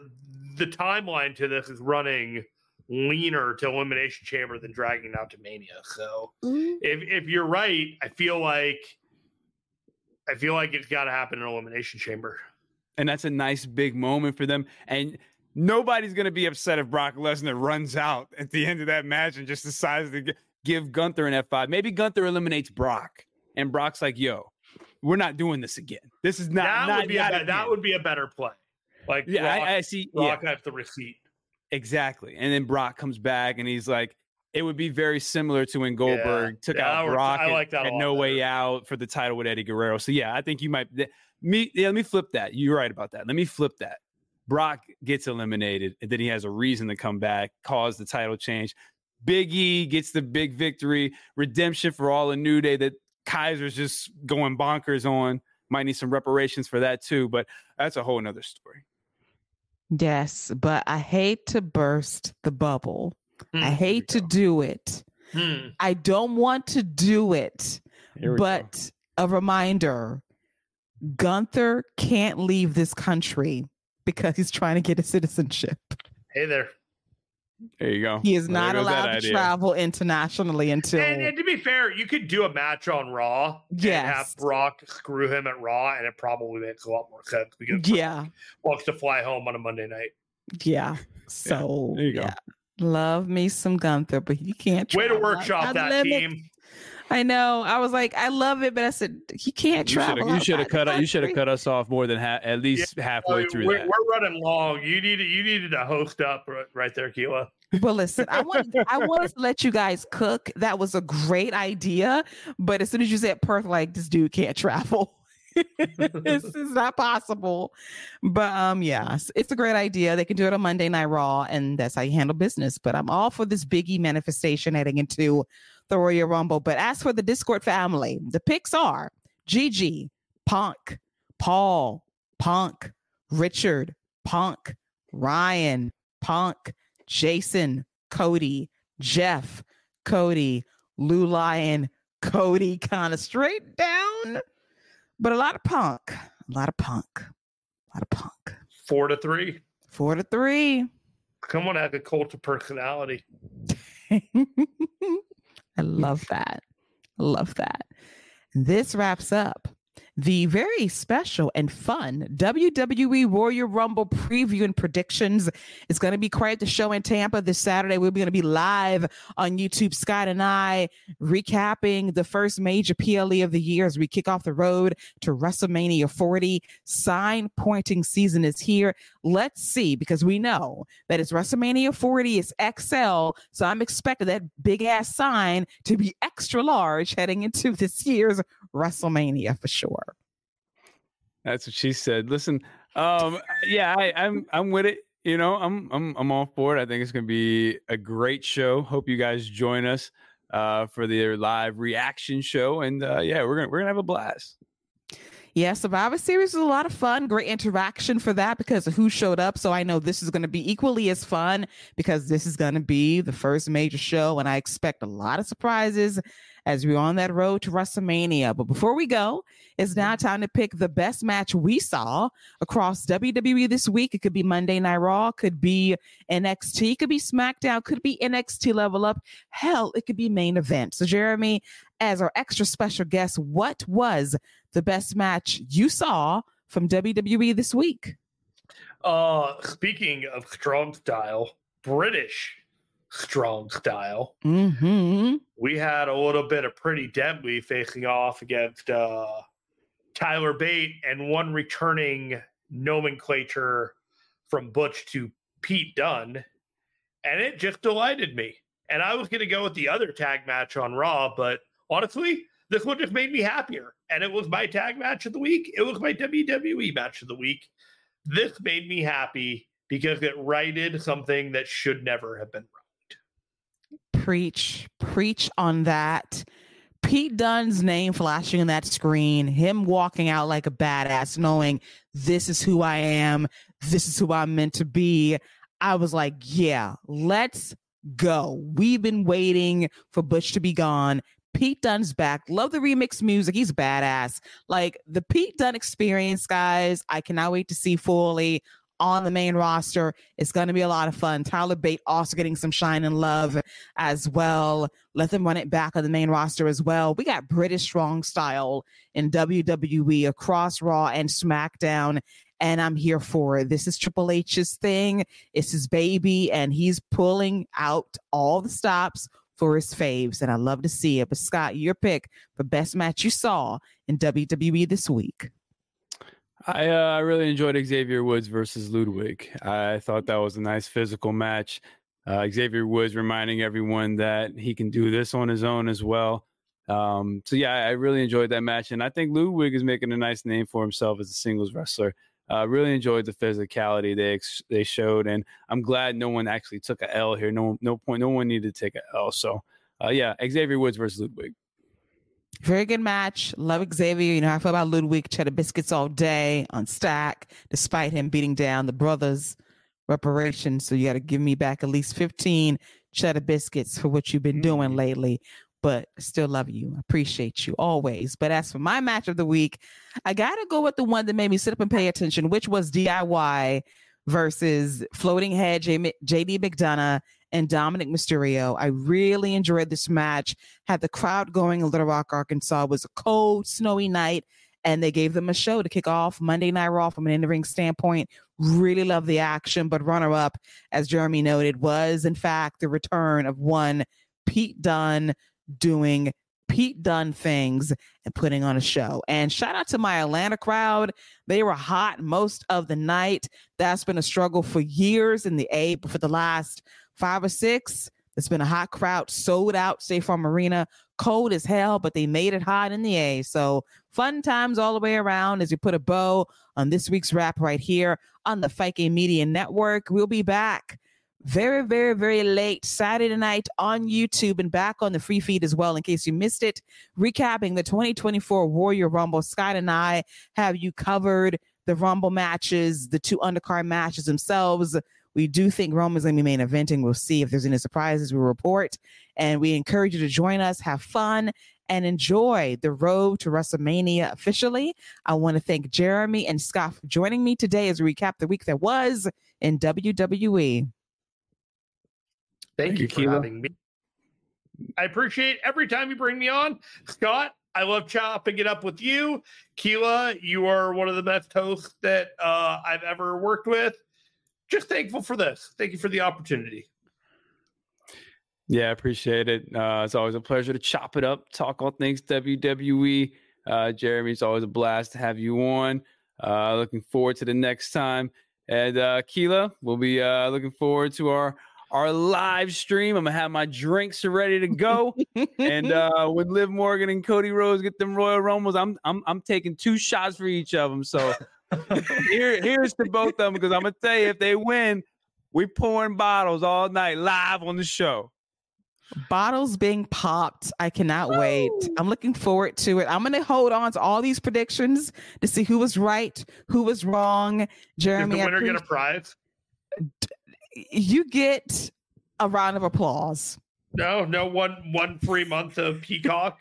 The timeline to this is running leaner to Elimination Chamber than dragging it out to Mania. So mm-hmm. if if you're right, I feel like I feel like it's got to happen in Elimination Chamber. and that's a nice big moment for them. And nobody's gonna be upset if Brock Lesnar runs out at the end of that match and just decides to give Gunther an F five. Maybe Gunther eliminates Brock, and Brock's like, "Yo, we're not doing this again. This is not that not, would be a, not be- that would be a better play. Like yeah, Brock, I, I see. Yeah, Brock has the receipt. Exactly. And then Brock comes back and he's like, it would be very similar to when Goldberg took Yeah, out Brock I like that a at lot No Way. Out for the title with Eddie Guerrero. So yeah, I think you might. th- Me, yeah, let me flip that. You're right about that. Let me flip that. Brock gets eliminated, and then he has a reason to come back, cause the title change. Big E gets the big victory, redemption for all in New Day that Kaiser's just going bonkers on. Might need some reparations for that too, but that's a whole nother story. Yes, but I hate to burst the bubble. Hmm, I hate to do it. Hmm. I don't want to do it. We go. But a reminder Gunther can't leave this country because he's trying to get a citizenship. Hey there. There you go. He is Well, not there goes that allowed to idea. travel internationally until. And, and to be fair, you could do a match on Raw and have Brock screw him at Raw, and it probably makes a lot more sense because yeah, wants to fly home on a Monday night. yeah. So there you go. yeah. Love me some Gunther, but he can't. Way to travel workshop outside that limits. team. I know. I was like, I love it, but I said he can't You travel. should have you should have outside the cut you should have cut us off more than ha- at least halfway Oh, through we're, that. we're running long. You needed you needed to host up right, right there, Keila. Well, listen, I want I wanted to let you guys cook. That was a great idea, but as soon as you said Perth, like this dude can't travel. this is not possible. But um, yeah, it's- it's a great idea. They can do it on Monday Night Raw, and that's how you handle business. But I'm all for this Biggie manifestation heading into the Royal Rumble. But as for the Discord family, the picks are Gigi, Punk, Paul, Punk, Richard, Punk, Ryan, Punk, Jason, Cody, Jeff, Cody, Lou Lion, Cody, kind of straight down, but a lot of punk, a lot of punk, a lot of punk. Four to three. Four to three. Someone has a cult of personality. I love that. Love that. This wraps up the very special and fun WWE Royal Rumble preview and predictions. It's going to be quite the show in Tampa this Saturday. We're going to be live on YouTube. Scott and I recapping the first major PLE of the year as we kick off the road to WrestleMania 40. Sign pointing season is here. Let's see, because we know that it's WrestleMania 40, it's XL. So I'm expecting that big ass sign to be extra large heading into this year's WrestleMania for sure. That's what she said. Listen, um, yeah, I, I'm I'm with it. You know, I'm I'm I'm all for it. I think it's gonna be a great show. Hope you guys join us uh, for the live reaction show, and uh, yeah, we're gonna we're gonna have a blast. Yeah, Survivor Series was a lot of fun. Great interaction for that because of who showed up. So I know this is going to be equally as fun because this is going to be the first major show, and I expect a lot of surprises as we're on that road to WrestleMania. But before we go, it's now time to pick the best match we saw across WWE this week. It could be Monday Night Raw, could be NXT, could be SmackDown, could be NXT Level Up. Hell, it could be main event. So, Jeremy, as our extra special guest, what was the best match you saw from WWE this week? Uh, speaking of strong style, British strong style, Mm-hmm. we had a little bit of pretty deadly facing off against uh, Tyler Bate and one returning nomenclature from Butch to Pete Dunne, and it just delighted me. And I was going to go with the other tag match on Raw, but honestly, this one just made me happier. And it was my tag match of the week. It was my WWE match of the week. This made me happy because it righted something that should never have been Preach, preach on that. Pete Dunne's name flashing on that screen, him walking out like a badass, knowing this is who I am, this is who I'm meant to be. I was like, yeah, let's go. We've been waiting for Butch to be gone. Pete Dunne's back. Love the remix music. He's badass. Like the Pete Dunne experience, guys. I cannot wait to see fully on the main roster. It's going to be a lot of fun. Tyler Bate also getting some shine and love as well. Let them run it back on the main roster as well. We got British strong style in WWE across Raw and SmackDown. And I'm here for it. This is Triple H's thing. It's his baby, and he's pulling out all the stops for his faves. And I love to see it. But Scott, your pick for best match you saw in WWE this week. I uh, I really enjoyed Xavier Woods versus Ludwig. I thought that was a nice physical match. Uh, Xavier Woods reminding everyone that he can do this on his own as well. Um, so yeah, I really enjoyed that match, and I think Ludwig is making a nice name for himself as a singles wrestler. Uh, really enjoyed the physicality they ex- they showed, and I'm glad no one actually took a L here. No no point, no one needed to take a L. So uh, yeah, Xavier Woods versus Ludwig. Very good match. Love Xavier. You know, I feel about Ludwig cheddar biscuits all day on stack, despite him beating down the brothers' reparations. So you got to give me back at least 15 cheddar biscuits for what you've been mm. doing lately. But still love you. Appreciate you always. But as for my match of the week, I got to go with the one that made me sit up and pay attention, which was DIY versus Floating Head J- JD McDonagh and Dominik Mysterio. I really enjoyed this match. Had the crowd going in Little Rock, Arkansas. It was a cold, snowy night, and they gave them a show to kick off Monday Night Raw from an in ring standpoint. Really love the action, but runner up, as Jeremy noted, was in fact the return of one Pete Dunne doing Pete Dunne things and putting on a show. And shout out to my Atlanta crowd. They were hot most of the night. That's been a struggle for years in the A, but for the last five or six, it's been a hot crowd, sold out State Farm Arena, cold as hell, but they made it hot in the A. So fun times all the way around as we put a bow on this week's wrap right here on the Fike Media Network. We'll be back very, very, very late Saturday night on YouTube and back on the free feed as well, in case you missed it. Recapping the 2024 Royal Rumble. Scott and I have you covered the Rumble matches, the two undercard matches themselves. We do think Roman's going to be main eventing. We'll see if there's any surprises. We report. And we encourage you to join us, have fun, and enjoy the road to WrestleMania officially. I want to thank Jeremy and Scott for joining me today as we recap the week that was in WWE. Thank, Thank you, for Keila. having me. I appreciate every time you bring me on. Scott, I love chopping it up with you. Keila, you are one of the best hosts that uh, I've ever worked with. Just thankful for this. Thank you for the opportunity. Yeah, I appreciate it. Uh, it's always a pleasure to chop it up, talk all things WWE. Uh, Jeremy, it's always a blast to have you on. Uh, looking forward to the next time. And uh, Keila, we'll be uh, looking forward to our our live stream. I'm gonna have my drinks ready to go. and uh when Liv Morgan and Cody Rhodes get them Royal Rumbles, I'm I'm I'm taking two shots for each of them. So here here's to both of them because I'm gonna tell you if they win, we pouring bottles all night live on the show. Bottles being popped. I cannot Woo! wait. I'm looking forward to it. I'm going to hold on to all these predictions to see who was right, who was wrong. Jeremy, Did the winner get a prize? you get a round of applause. No, no one one free month of Peacock,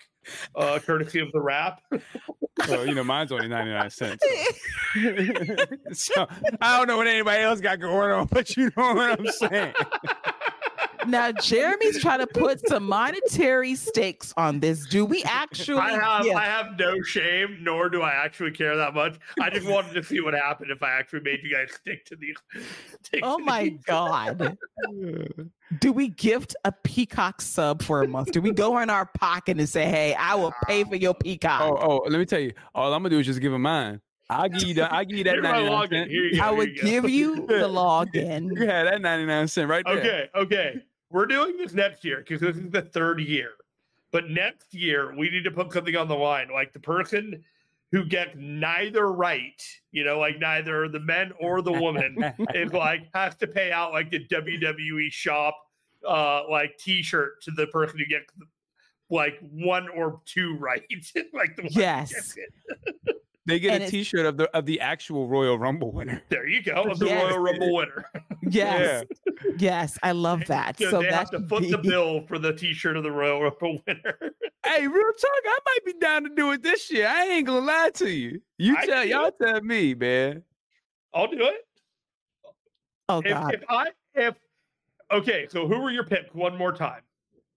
uh, courtesy of the wrap. well, you know, mine's only 99 cents. So. so I don't know what anybody else got going on, but you know what I'm saying now Jeremy's trying to put some monetary stakes on this. Do we actually? I have I have no shame, nor do I actually care that much. I just wanted to see what happened if I actually made you guys stick to these. oh my god! do we gift a peacock sub for a month? Do we go in our pocket and say, "Hey, I will pay for your peacock"? Oh, oh, let me tell you. All I'm gonna do is just give him mine. I'll give you that. I'll give you that 99 cent. You go, I would you give you the login. You had that 99 cent right there. Okay, okay we're doing this next year because this is the third year. But next year, we need to put something on the line. Like the person who gets neither right, you know, like neither the men or the woman is like has to pay out like the WWE shop uh like t-shirt to the person who gets like one or two right. like the yes. They get and a T-shirt of the of the actual Royal Rumble winner. There you go, of the yes. Royal Rumble winner. yes, yeah. yes, I love that. So, so they have to foot be... the bill for the T-shirt of the Royal Rumble winner. hey, real talk, I might be down to do it this year. I ain't gonna lie to you. You I tell y'all tell me, man. I'll do it. Oh God. If, if I if okay, so who were your picks? One more time.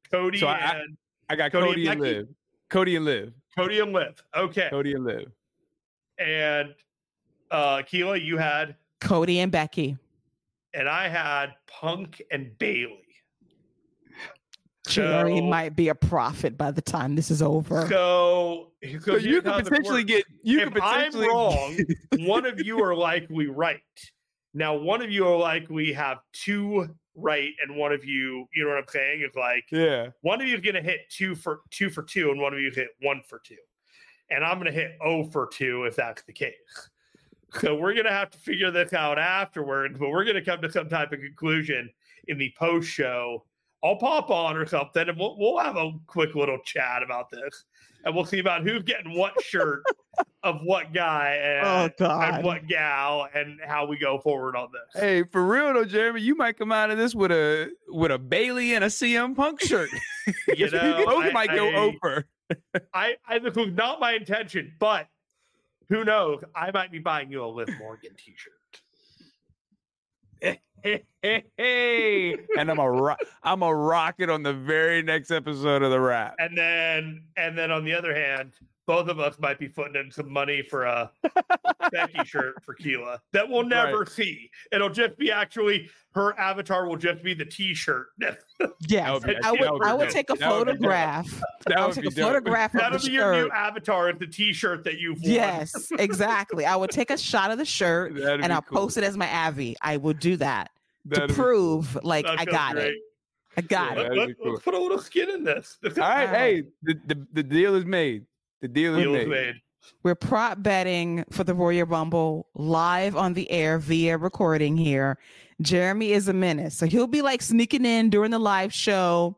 Cody so I, and I, I got Cody, Cody and, and Liv. Cody and Liv. Cody and Liv. Okay. Cody and Liv and uh Keila, you had Cody and Becky. And I had Punk and Bayley. Jerry so, might be a prophet by the time this is over. So, so you could potentially get you if could potentially I'm wrong, one of you are likely right. Now, one of you are likely have two right, and one of you, you know what I'm saying, is like yeah, one of you is gonna hit two for two for two, and one of you hit one for two and I'm going to hit 0 for 2 if that's the case. So we're going to have to figure this out afterwards, but we're going to come to some type of conclusion in the post show. I'll pop on or something, and we'll, we'll have a quick little chat about this, and we'll see about who's getting what shirt of what guy and, oh, and, what gal, and how we go forward on this. Hey, for real though, Jeremy, you might come out of this with a with a Bayley and a CM Punk shirt. you know, both I, might go I, over. I, I this was not my intention, but who knows? I might be buying you a Liv Morgan T-shirt. hey, and I'm a ro- I'm a rocket on the very next episode of the WRAP. And then and then on the other hand, both of us might be putting in some money for a Becky shirt for Keila that we'll never Right. see. It'll just be actually her avatar will just be the T-shirt. Yeah, would be- I would. would I would dope. take a That would be dope. photograph. That I would would be take a dope. photograph of That'll be your new avatar, is the T-shirt that you've worn. Yes, exactly. I would take a shot of the shirt That'd and I'll cool. post it as my Avi. I will do that That'd to be cool. prove like That I feels got it. I got Yeah, it. that'd Let, us cool. put a little skin in this. All right, hey, the, the the deal is made. The deal is made. made. We're prop betting for the Royal Rumble live on the air via recording here. Jeremy is a menace. So he'll be like sneaking in during the live show,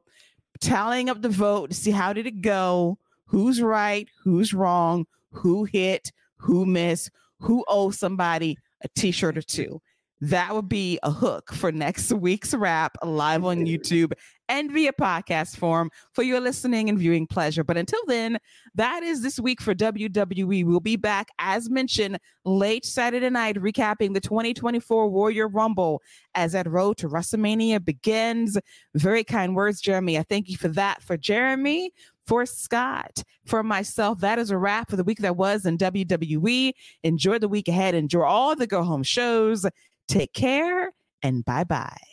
tallying up the vote to see how did it go, who's right, who's wrong, who hit, who missed, who owes somebody a t-shirt or two. That would be a hook for next week's wrap live on YouTube and via podcast form for your listening and viewing pleasure. But until then, that is this week for WWE. We'll be back, as mentioned, late Saturday night, recapping the 2024 Royal Rumble as that road to WrestleMania begins. Very kind words, Jeremy. I thank you for that. For Jeremy, for Scott, for myself, that is a wrap for the week that was in WWE. Enjoy the week ahead. Enjoy all the go home shows. Take care and bye bye.